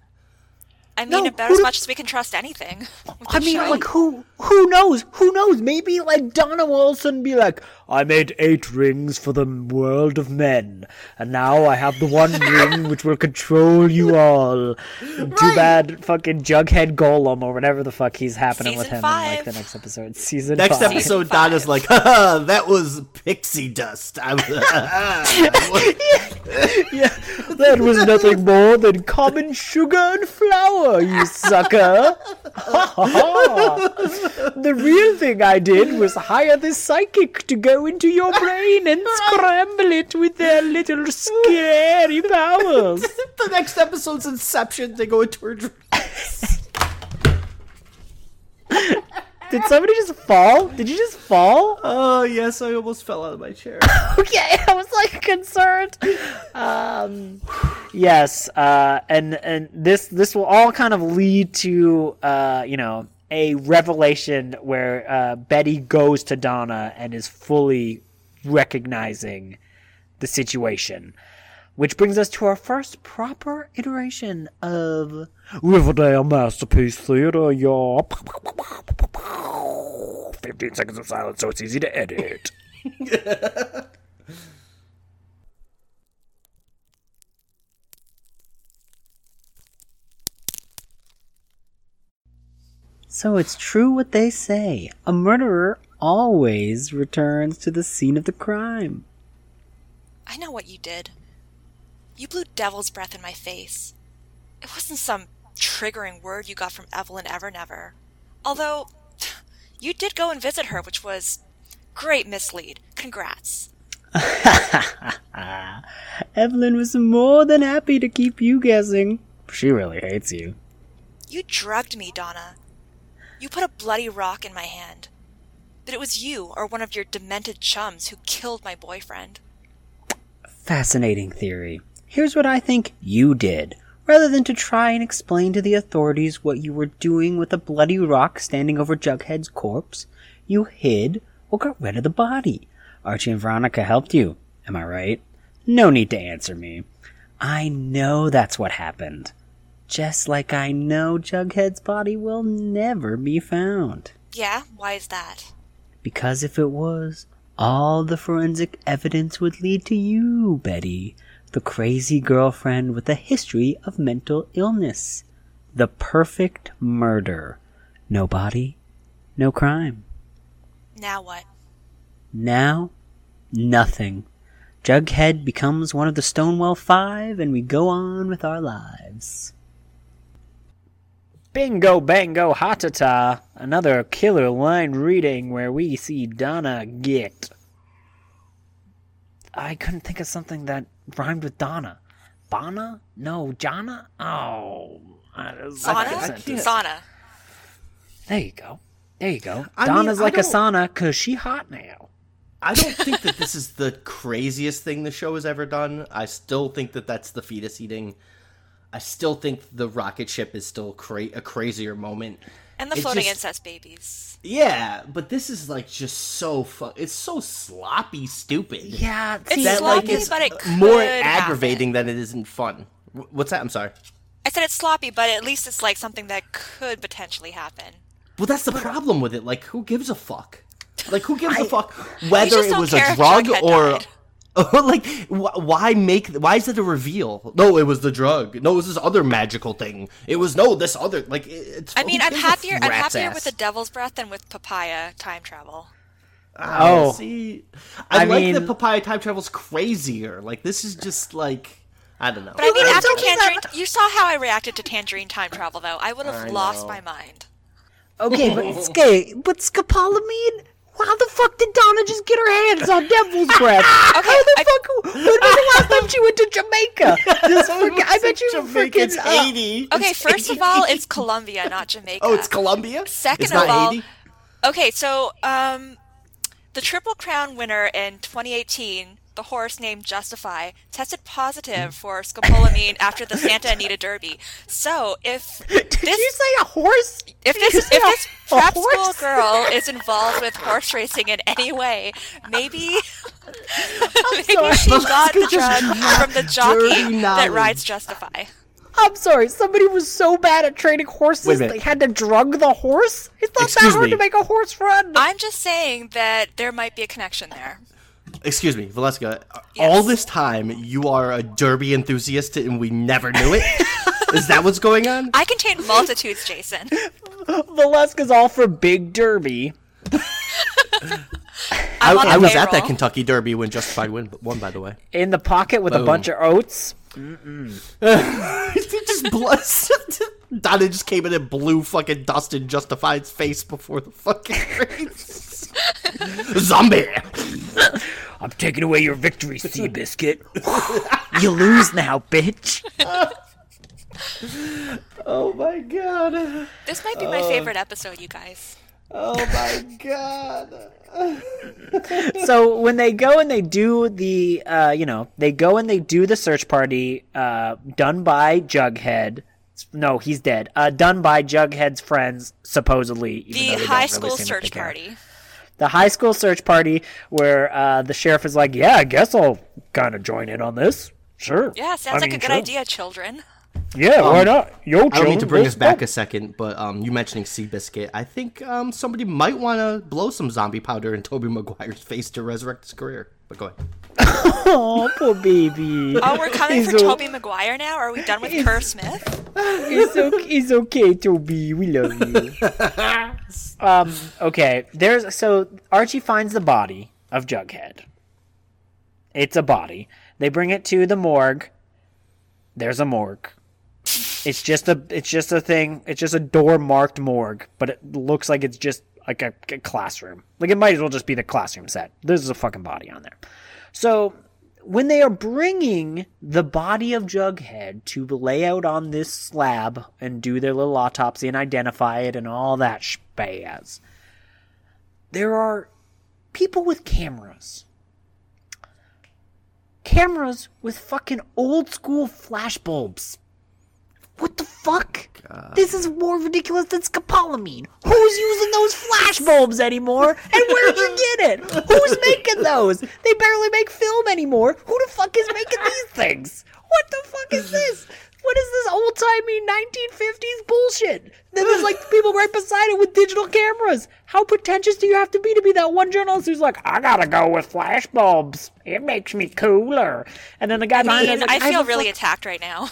I mean, No, about as much as we can trust anything. [sighs] I mean, show. like who who knows? Who knows? Maybe like Donna will all of be like, I made eight rings for the world of men, and now I have the one [laughs] ring which will control you all. Too bad fucking Jughead Golem or whatever the fuck he's happening with Season him in like the next episode. Season Next five. episode, five. Donna's like, Haha, that was pixie dust. I was, [laughs] [laughs] Yeah, that was nothing more than common sugar and flour, you sucker. [laughs] the real thing I did was hire this psychic to go into your brain and scramble it with their little scary powers. [laughs] the next episode's Inception. They go into her dream. [laughs] Did somebody just fall? Did you just fall? Oh, yes, I almost fell out of my chair. [laughs] okay, I was like concerned. Um, yes, uh, and and this this will all kind of lead to uh, you know a revelation where uh, Betty goes to Donna and is fully recognizing the situation. Which brings us to our first proper iteration of Riverdale Masterpiece Theater, y'all. 15 seconds of silence so it's easy to edit. [laughs] So it's true what they say. A murderer always returns to the scene of the crime. I know what you did. You blew devil's breath in my face. It wasn't some triggering word you got from Evelyn Evernever. Although, you did go and visit her, which was great mislead. Congrats. [laughs] Evelyn was more than happy to keep you guessing. She really hates you. You drugged me, Donna. You put a bloody rock in my hand. But it was you or one of your demented chums who killed my boyfriend. Fascinating theory. Here's what I think you did. Rather than to try and explain to the authorities what you were doing with a bloody rock standing over Jughead's corpse, you hid or got rid of the body. Archie and Veronica helped you. Am I right? No need to answer me. I know that's what happened. Just like I know Jughead's body will never be found. Yeah? Why is that? Because if it was, all the forensic evidence would lead to you, Betty, the crazy girlfriend with a history of mental illness. The perfect murder. No body, no crime. Now what? Now, nothing. Jughead becomes one of the Stonewall Five, and we go on with our lives. Bingo, bango, hatata. Another killer line reading where we see Donna get. I couldn't think of something that rhymed with Donna. Bana? No, Jana? Oh. I- I Sauna? can't do it. Sauna. There you go. There you go. I Donna's I like a sauna because she hot now. I don't think that this is the craziest thing the show has ever done. I still think that that's the fetus eating. I still think the rocket ship is still cra- a crazier moment. And the floating just- incest babies. Yeah, but this is like just so fu- It's so sloppy, stupid. Yeah, It's see, that like sloppy, it's but it could more happen. aggravating than it isn't fun. What's that? I'm sorry. I said it's sloppy, but at least it's like something that could potentially happen. Well, that's the problem with it. Like, who gives a fuck? Like, who gives a fuck whether it was a drug or, died. Or [laughs] like, wh- why make? Why is it a reveal? No, it was the drug. No, it was this other magical thing. It was no this other. Like, it- it's. I mean, I'm happier. I'm happier ass? with the devil's breath than with papaya time travel. Oh, Oh. see, I, I like mean- that papaya time travel's crazier. Like, this is just like, I don't know. But I mean, after don't do that. Tangerine, you saw how I reacted to Tangerine time travel, though. I would have I lost know. my mind. Okay, but [laughs] okay, but scopolamine? How the fuck did Donna just get her hands on Devil's [laughs] Breath? How the I- fuck? When was the last time she went to Jamaica? [laughs] This freaking, I bet you Jamaica's freaking. uh, eighty. Okay, It's first of all, it's Colombia, not Jamaica. oh, it's Colombia. Second it's not of all, 80? Okay, so um, the Triple Crown winner in 2018 the horse named Justify, tested positive mm. for scopolamine after the Santa Anita Derby. So if [laughs] Did this you say a horse? if Did this say if a- this prep school girl [laughs] is involved with horse racing in any way, maybe [laughs] maybe sorry. she got the drug from the jockey that rides Justify. I'm sorry. Somebody was so bad at training horses Wait a minute. they had to drug the horse. It's not Excuse that hard me. to make a horse run. I'm just saying that there might be a connection there. Excuse me, Valeska. Yes. All this time, you are a derby enthusiast, and we never knew it. [laughs] Is that what's going on? I contain multitudes, Jason. Valeska's all for Big Derby. [laughs] I, I was at that. Kentucky Derby when Justified win, won. By the way, In the pocket with a bunch of oats. [laughs] just blood. Donna just came in and blew fucking dust in Justified's face before the fucking race. Zombie. I'm taking away your victory, Seabiscuit. [laughs] you lose now, bitch. Oh my god. This might be my favorite episode, you guys. Oh my god. [laughs] so when they go and they do the uh, you know they go and they do the search party uh, done by jughead no he's dead uh, done by jughead's friends supposedly The high really school seem like they search care. The high school search party where uh, the sheriff is like yeah i guess i'll kind of join in on this sure Yeah, sounds I like mean, a good sure. idea, children. Yeah why not yo I don't children, need to bring let's back go. a second, but um, you mentioning Seabiscuit, I think um, somebody might want to blow some zombie powder in Tobey Maguire's face to resurrect his career. But go ahead. oh poor baby Oh, we're coming He's for o- Tobey Maguire now? Are we done with Kerr Smith? it's okay, it's okay, Toby. We love you. [laughs] um, okay. There's so Archie finds the body of Jughead. It's a body. They bring it to the morgue. There's a morgue. It's just a it's just a thing. It's just a door marked morgue, but it looks like it's just like a, a classroom. Like it might as well just be the classroom set. There's a fucking body on there. So when they are bringing the body of Jughead to lay out on this slab and do their little autopsy and identify it and all that spaz, there are people with cameras. Cameras with fucking old school flash bulbs. What the fuck? This is more ridiculous than scopolamine. Who's using those flash bulbs anymore? And where'd you [laughs] get it? Who's making those? They barely make film anymore. Who the fuck is making these things? What the fuck is this? What is this old timey 1950s bullshit? Then there's like people right beside it with digital cameras. How pretentious do you have to be to be that one journalist who's like, I gotta go with flash bulbs. It makes me cooler. And then the guy I behind mean, like, I feel a really fuck- attacked right now.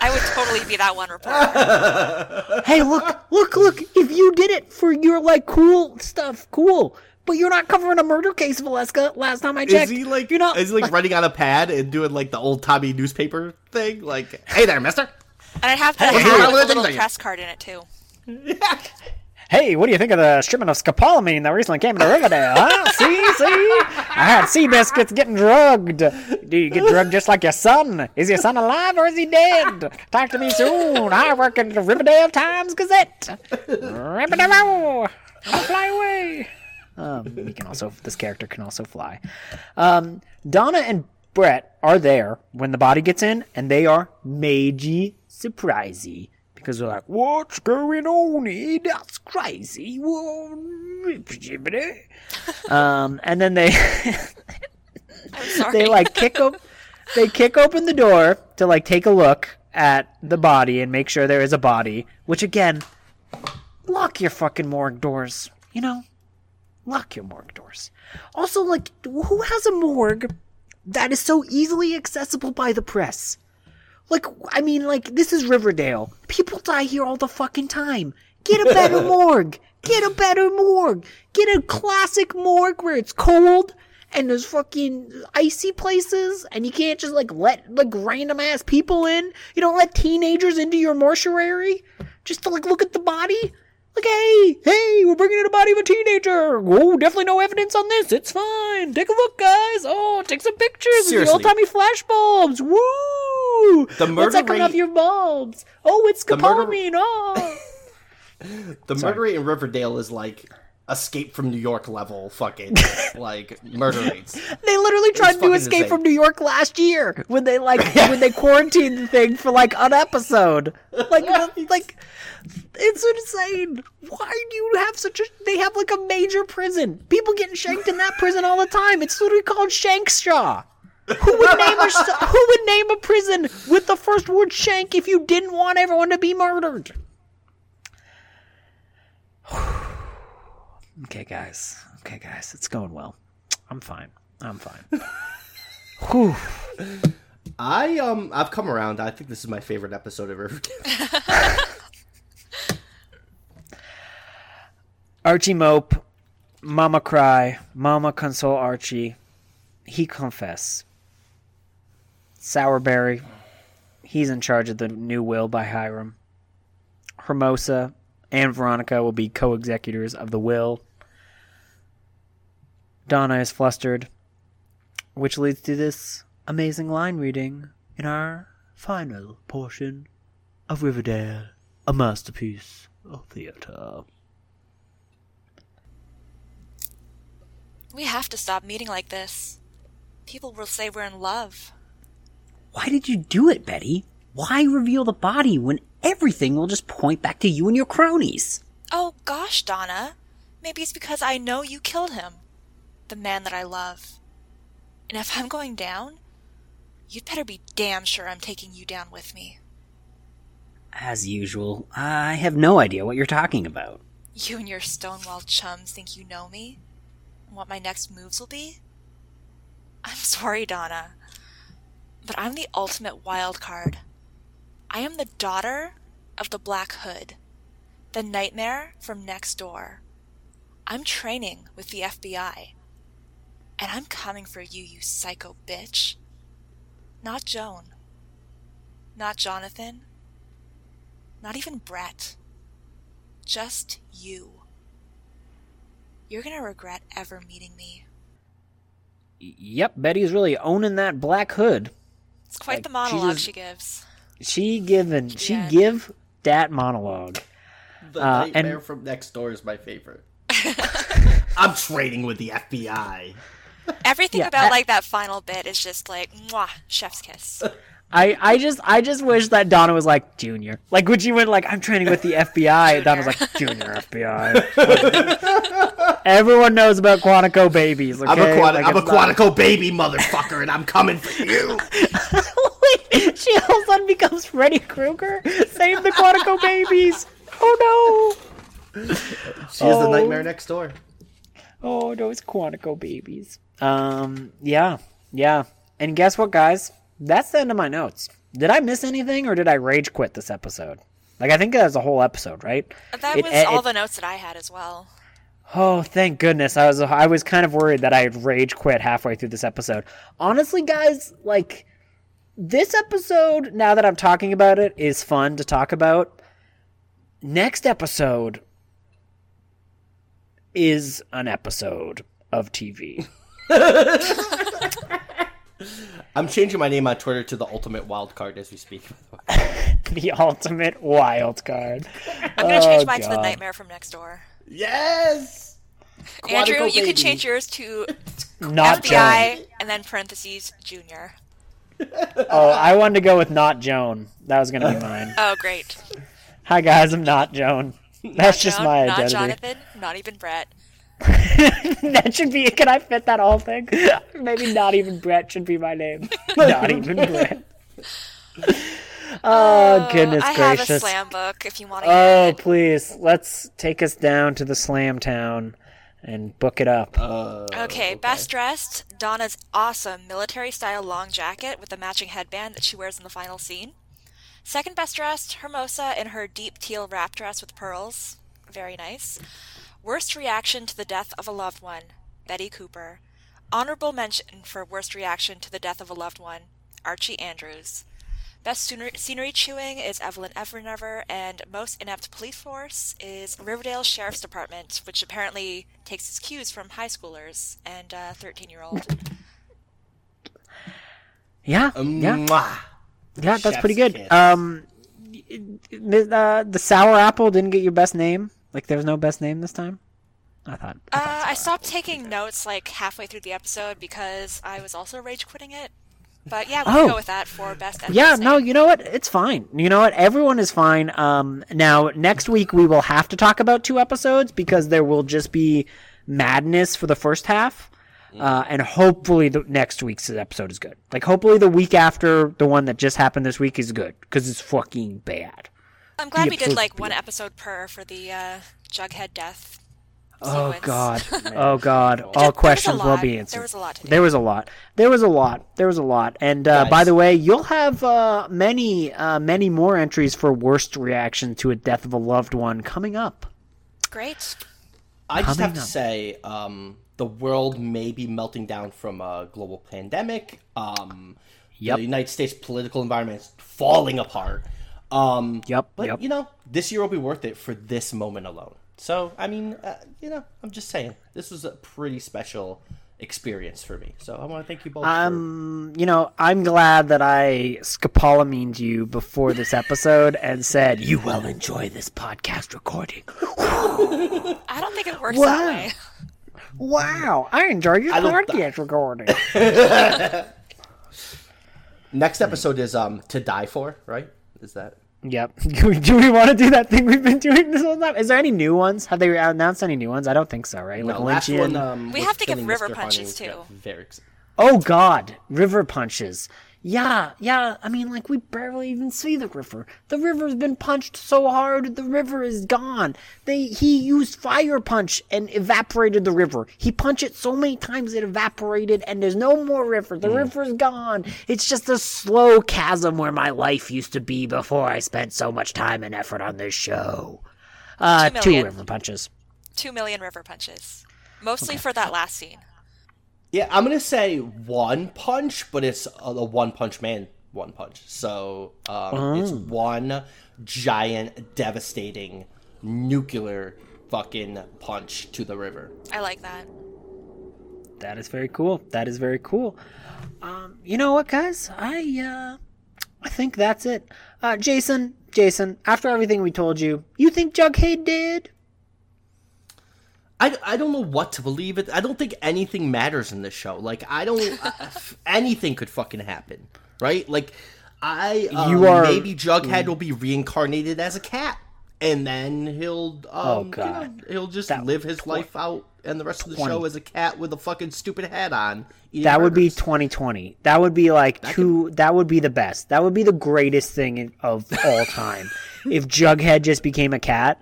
I would totally be that one reporter. [laughs] hey, look, look, look. If you did it for your like cool stuff, cool. But you're not covering a murder case, Valeska. Last time I checked, Is he like you're not. is he like writing on a pad and doing like the old Tommy newspaper thing? Like, hey there, mister. And I'd have to Hey, have hey, a little hey, hey. press card in it, too. [laughs] Hey, what do you think of the shipment of scopolamine that recently came into Riverdale? Huh? [laughs] see, see. I had Seabiscuits getting drugged. Do you get drugged just like your son? Is your son alive or is he dead? Talk to me soon. I work at the Riverdale Times Gazette. Riverdale, I'm fly away. Um, he can also. This character can also fly. Um, Donna and Brett are there when the body gets in, and they are majy surprisey because they're like, "What's going on here? That's crazy." [laughs] Um, and then they [laughs] they like kick op- they kick open the door to like take a look at the body and make sure there is a body. Which again, lock your fucking morgue doors. You know, lock your morgue doors. Also, like, who has a morgue that is so easily accessible by the press? Like, I mean, like, this is Riverdale. People die here all the fucking time. Get a better [laughs] morgue. Get a better morgue. Get a classic morgue where it's cold and there's fucking icy places and you can't just, like, let, like, random ass people in. You don't let teenagers into your mortuary just to, like, look at the body. Like, hey, hey, we're bringing in a body of a teenager. Whoa, definitely no evidence on this. It's fine. Take a look, guys. Oh, take some pictures Seriously. old timey flash bulbs. Woo! The What's murder that coming off your bulbs? Oh, it's The murder- Oh, [laughs] The murder rate in Riverdale is like escape from New York level fucking [laughs] like murder rates. They literally tried to escape insane. from New York last year when they like [laughs] when they quarantined the thing for like an episode. Like like it's insane. Why do you have such a they have like a major prison. People getting shanked in that prison all the time. It's literally called Shankshaw. Who would name a [laughs] who would name a prison with the first word shank if you didn't want everyone to be murdered? [sighs] okay, guys. Okay, guys. It's going well. I'm fine. I'm fine. [laughs] Whew. I um I've come around. I think this is my favorite episode of Riverdale. [laughs] Archie mope, Mama cry, Mama console Archie. He confess. Sourberry, he's in charge of the new will by Hiram. Hermosa and Veronica will be co-executors of the will. Donna is flustered, which leads to this amazing line reading in our final portion of Riverdale, a masterpiece of theater. We have to stop meeting like this. People will say we're in love. Why did you do it, Betty? Why reveal the body when everything will just point back to you and your cronies? Oh gosh, Donna. Maybe it's because I know you killed him. The man that I love. And if I'm going down, you'd better be damn sure I'm taking you down with me. As usual, I have no idea what you're talking about. You and your Stonewall chums think you know me? And what my next moves will be? I'm sorry, Donna. But I'm the ultimate wild card. I am the daughter of the Black Hood, the nightmare from next door. I'm training with the FBI. And I'm coming for you, you psycho bitch. Not Joan. Not Jonathan. Not even Brett. Just you. You're gonna regret ever meeting me. Yep, Betty's really owning that black hood. It's quite Like, the monologue Jesus. she gives. She given she Yeah. give that monologue. The Uh, Nightmare and- from Next Door is my favorite. [laughs] I'm trading with the FBI. Everything Yeah, about I- like that final bit is just like mwah, chef's kiss. [laughs] I, I just I just wish that Donna was like Junior. Like when she went like I'm training with the FBI, [laughs] Donna was like Junior FBI. Everyone knows about Quantico babies. Okay? I'm a, Quanti- Like, I'm a it's not- Quantico baby, motherfucker, and I'm coming for you. [laughs] Wait, she all of a sudden becomes Freddy Krueger. Save the Quantico babies. Oh no. She is the Oh. Nightmare Next Door. Oh no. Oh those Quantico babies. Um yeah. Yeah. And guess what guys? That's the end of my notes. Did I miss anything or did I rage quit this episode? Like I think that was a whole episode, right? That It- was it- all it- the notes that I had as well. Oh, thank goodness. I was I was kind of worried that I had rage quit halfway through this episode. Honestly, guys, like this episode, now that I'm talking about it, is fun to talk about. Next episode is an episode of TV. [laughs] [laughs] I'm changing my name on Twitter to the Ultimate Wild Card as we speak. [laughs] the ultimate wild card. I'm gonna change Oh, mine to the nightmare from next door. yes. Andrew, Quantico you baby. could change yours to [laughs] Not Joan. FBI and then parentheses Junior. [laughs] Oh, I wanted to go with not Joan. That was gonna be mine. Oh, great. Hi guys, I'm not Joan. That's just Joan, my not identity. Jonathan, not even Brett. [laughs] that should be. Can I fit that whole thing? [laughs] Maybe not even Brett should be my name. [laughs] not even Brett. Oh goodness I gracious! have a slam book if you want to oh hear it. please, let's take us down to the Slam Town and book it up. Uh, Okay, best dressed, Donna's awesome military style long jacket with the matching headband that she wears in the final scene. Second best dressed, Hermosa in her deep teal wrap dress with pearls. Very nice. Worst reaction to the death of a loved one, Betty Cooper. Honorable mention for worst reaction to the death of a loved one, Archie Andrews. Best scenery, scenery chewing is Evelyn Evernever, and most inept police force is Riverdale Sheriff's Department, which apparently takes its cues from high schoolers and uh, 13 year old. yeah, Um, yeah, Mwah. yeah. That's chef's pretty good. kiss. Um, the, uh, the sour apple didn't get your best name. Like, there's no best name this time. I thought. Uh, I stopped taking notes like halfway through the episode because I was also rage quitting it. But yeah, we Oh. go with that for best. end Yeah, scene. no, you know what? It's fine. You know what? Everyone is fine. Um, now next week we will have to talk about two episodes because there will just be madness for the first half, uh, and hopefully the next week's episode is good. Like hopefully the week after the one that just happened this week is good because it's fucking bad. I'm glad we did like one episode per for the uh, Jughead death. Oh sequence. god. [laughs] Oh god. All there questions will lot. be There answered. was a lot to do. There was a lot. There was a lot. There was a lot. And uh, Guys. by the way, you'll have uh, many, uh, many more entries for worst reaction to a death of a loved one coming up. Great. I just have Coming to up. say, um, the world may be melting down from a global pandemic. Um, Yep. The United States political environment is falling apart. Um, Yep, But yep. you know, this year will be worth it for this moment alone. So, I mean, uh, you know, I'm just saying, this was a pretty special experience for me. So, I want to thank you both. Um, you know, I'm glad that I scopolamined you before this episode and said you will enjoy this podcast recording. I don't think it works Wow. that way. Wow, I enjoy your I don't- podcast recording. [laughs] [laughs] next episode is um to die for, right? Is that? Yep. [laughs] Do we, want to do that thing we've been doing this whole time? Is there any new ones? Have they announced any new ones? I don't think so, right? No, Like last Lynchian- one. Um, We have to give river Mr. punches, Honey. too. Very. Oh God, river punches. Yeah, yeah. I mean, like we barely even see the river. The river's been punched so hard, the river is gone. They he used fire punch and evaporated the river. He punched it so many times it evaporated, and there's no more river. The river's gone. It's just a slow chasm where my life used to be before I spent so much time and effort on this show. Uh, Two two million. river punches. Two million river punches, mostly for that last scene. Yeah, I'm gonna say one punch, but it's a, a one punch man one punch. So um, it's one giant, devastating, nuclear fucking punch to the river. I like that. That is very cool. That is very cool. Um, you know what, guys? I uh, I think that's it. Uh, Jason, Jason, after everything we told you, you think Jughead did? I, I don't know what to believe. It. I don't think anything matters in this show. Like I don't. [laughs] I- anything could fucking happen, right? Like I. Um, You are- maybe Jughead will be reincarnated as a cat, and then he'll. Um, Oh, you God. know, he'll just That- live his life out, and the rest of the show as a cat with a fucking stupid hat on. That would be 2020. That would be like two. That would be the best. That would be the greatest thing of all [laughs] time. if Jughead just became a cat,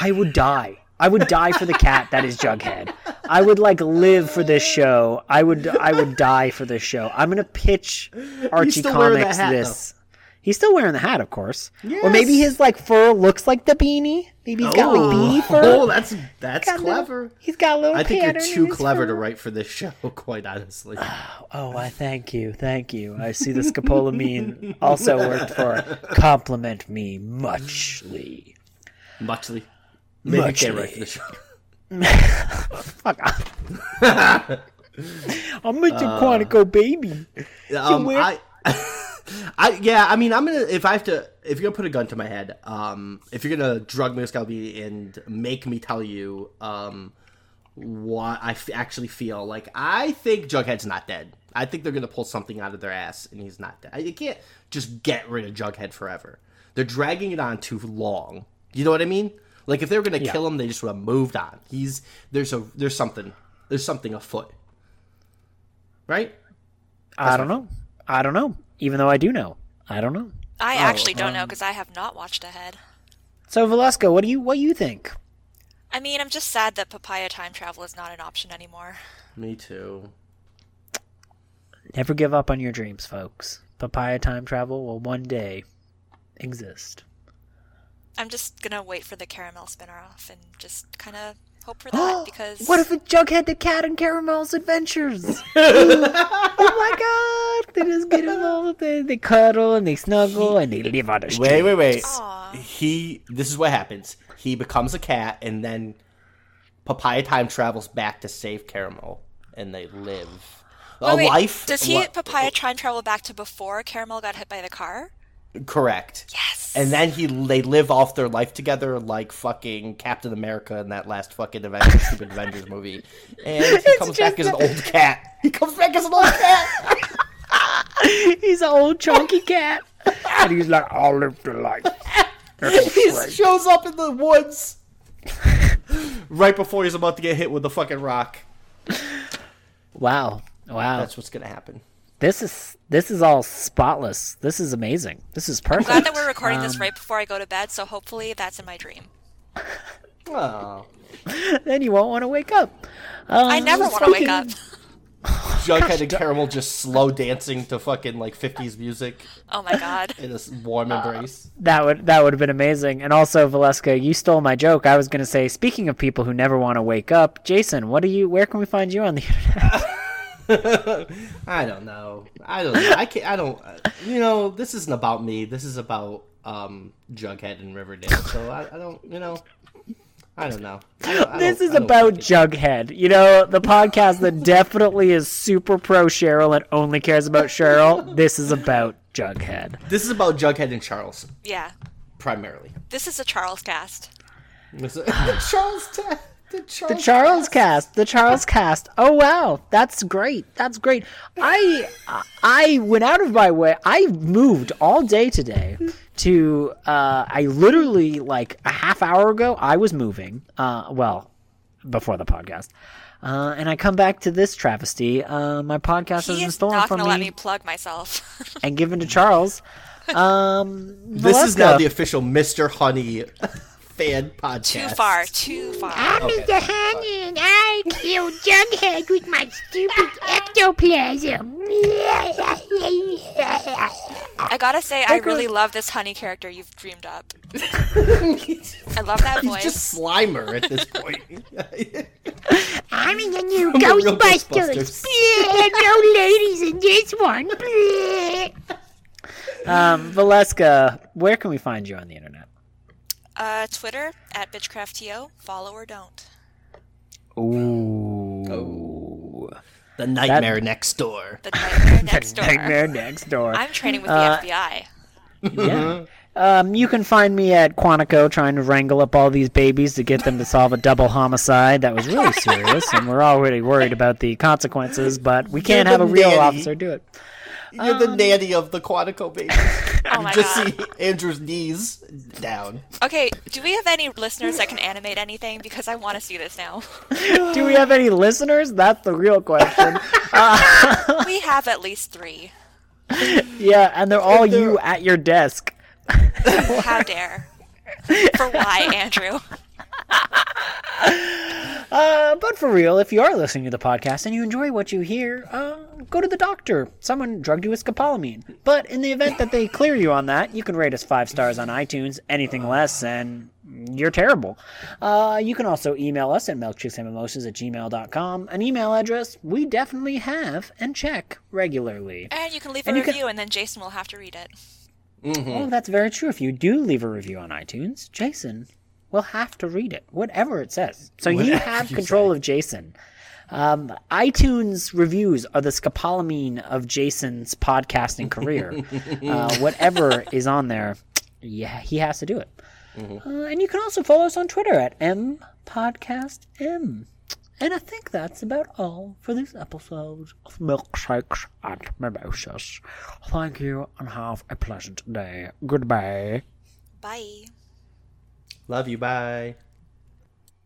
I would die. I would die for the cat that is Jughead. I would like live for this show. I would. I would die for this show. I'm gonna pitch Archie still wearing that Comics hat, this. He's still wearing the hat, of course. Or maybe his like fur looks like the beanie. Maybe he's got like oh. beanie fur. Oh, that's that's Got a little- clever. he's got a little. I think you're too clever to write for this [laughs] show, quite honestly. [sighs] Oh, I thank you, thank you. I see the scopolamine [laughs] also worked for compliment me muchly. Muchly. Maybe I can't write for the show. [laughs] Fuck off. [laughs] I'm Mr. Quantico baby. Um, where- I, [laughs] I, yeah, I mean, I'm gonna if I have to, if you're gonna put a gun to my head, um, if you're gonna drug me with Scalby and make me tell you, um, what I f- actually feel like, I think Jughead's not dead. I think they're gonna pull something out of their ass, and he's not dead. You can't just get rid of Jughead forever. They're dragging it on too long. You know what I mean? Like if they were gonna kill him, they just would have moved on. He's there's a there's something there's something afoot, right? I don't know. I don't know. Even though I do know. I don't know. I actually don't um, know because I have not watched ahead. So Valeska, what do you what do you think? I mean, I'm just sad that papaya time travel is not an option anymore. Me too. Never give up on your dreams, folks. Papaya time travel will one day exist. I'm just gonna wait for the caramel spin-off and just kind of hope for [gasps] that because What if it's Jughead the Cat and Caramel's Adventures? [laughs] oh my god! They just get involved. They, they cuddle and they snuggle and they live on the street. Wait, wait, wait. Aw. He. This is what happens. He becomes a cat, and then Papaya time travels back to save Caramel, and they live a Wait, wait, life. Does he li- papaya time travel back to before Caramel got hit by the car? Correct. Yes. And then he they live off their life together like fucking Captain America in that last fucking Avengers, stupid Avengers movie. And he comes back as an old cat. He comes back as an old cat. [laughs] He's an old chunky cat. and he's like, I'll live the life. [laughs] he shows up in the woods right before he's about to get hit with the fucking rock. Wow. Wow. That's what's gonna happen. This is this is all spotless. This is amazing. This is perfect. I'm Glad that we're recording Um, this right before I go to bed, so hopefully that's in my dream. [laughs] Oh. then you won't want to wake up. I never want to wake up. Jughead and Caramel just slow dancing to fucking like 50s music Oh my god. [laughs] in this warm embrace. That would that would have been amazing. And also, Valeska, you stole my joke. I was going to say, speaking of people who never want to wake up, Jason, what do you? Where can we find you on the [laughs] internet? [laughs] I don't know. I don't know. I can't. I don't. uh, You know, this isn't about me. This is about um Jughead and Riverdale. So I, I don't. You know. I don't know. I don't- I This don't- is about Jughead. You know, the podcast that definitely is super pro Cheryl and only cares about Cheryl. This is about Jughead. This is about Jughead and Charles Yeah. primarily. This is a Charles cast. This is- the [laughs] Charles. Ta- the Charles. The Charles cast. The Charles cast. Oh wow, that's great. That's great. I I went out of my way. I moved all day today to uh I literally like a half hour ago I was moving. Uh well, before the podcast. Uh, and I come back to this travesty. Uh, my podcast has He been is stolen not from going to let me, me plug myself. [laughs] and given to Charles. Um, This is now the official Mr. Honey fan podcast. too far. Too far. Mr. Honey and I killed Jughead with my stupid ectoplasm. I gotta say, I really love this honey character you've dreamed up. [laughs] I love that voice. He's voice. just Slimer at this point. I'm in the new the real Ghostbusters. Ghostbusters. Bleh, no ladies in this one. Bleh. [laughs] um, Valeska, where can we find you on the internet? Uh, Twitter at bitchcrafttio. Follow or don't. Ooh. the nightmare next door. The nightmare [laughs] next door. Nightmare next door. I'm training with the Uh, FBI. Yeah. Um, you can find me at Quantico trying to wrangle up all these babies to get them to solve a double homicide that was really serious, and we're already worried about the consequences, but we can't have a real nanny. officer do it. You're the um, nanny of the Quantico babies. [laughs] Oh my Just god. see Andrew's knees down. Okay, do we have any listeners that can animate anything? Because I want to see this now. [laughs] Do we have any listeners? That's the real question. [laughs] Uh, we have at least three. yeah, and they're all you at your desk. How dare. For why, Andrew? [laughs] Uh, but for real, if you are listening to the podcast and you enjoy what you hear, uh, go to the doctor. Someone drugged you with scopolamine. But in the event that they clear you on that, you can rate us five stars on iTunes. Anything less, and you're terrible. Uh, you can also email us at milkshakesandmimosas at gmail.com, an email address we definitely have and check regularly. And you can leave a And you can- review, and then Jason will have to read it. Oh, that's very true. If you do leave a review on iTunes, Jason will have to read it, whatever it says. So you have you control of Jason. Um, iTunes reviews are the scopolamine of Jason's podcasting career. [laughs] uh, whatever is on there, yeah, he has to do it. Uh, and you can also follow us on Twitter at mpodcastm. And I think that's about all for this episode of Milkshakes and Mimosas. Thank you and have a pleasant day. Goodbye. Bye. Love you. Bye.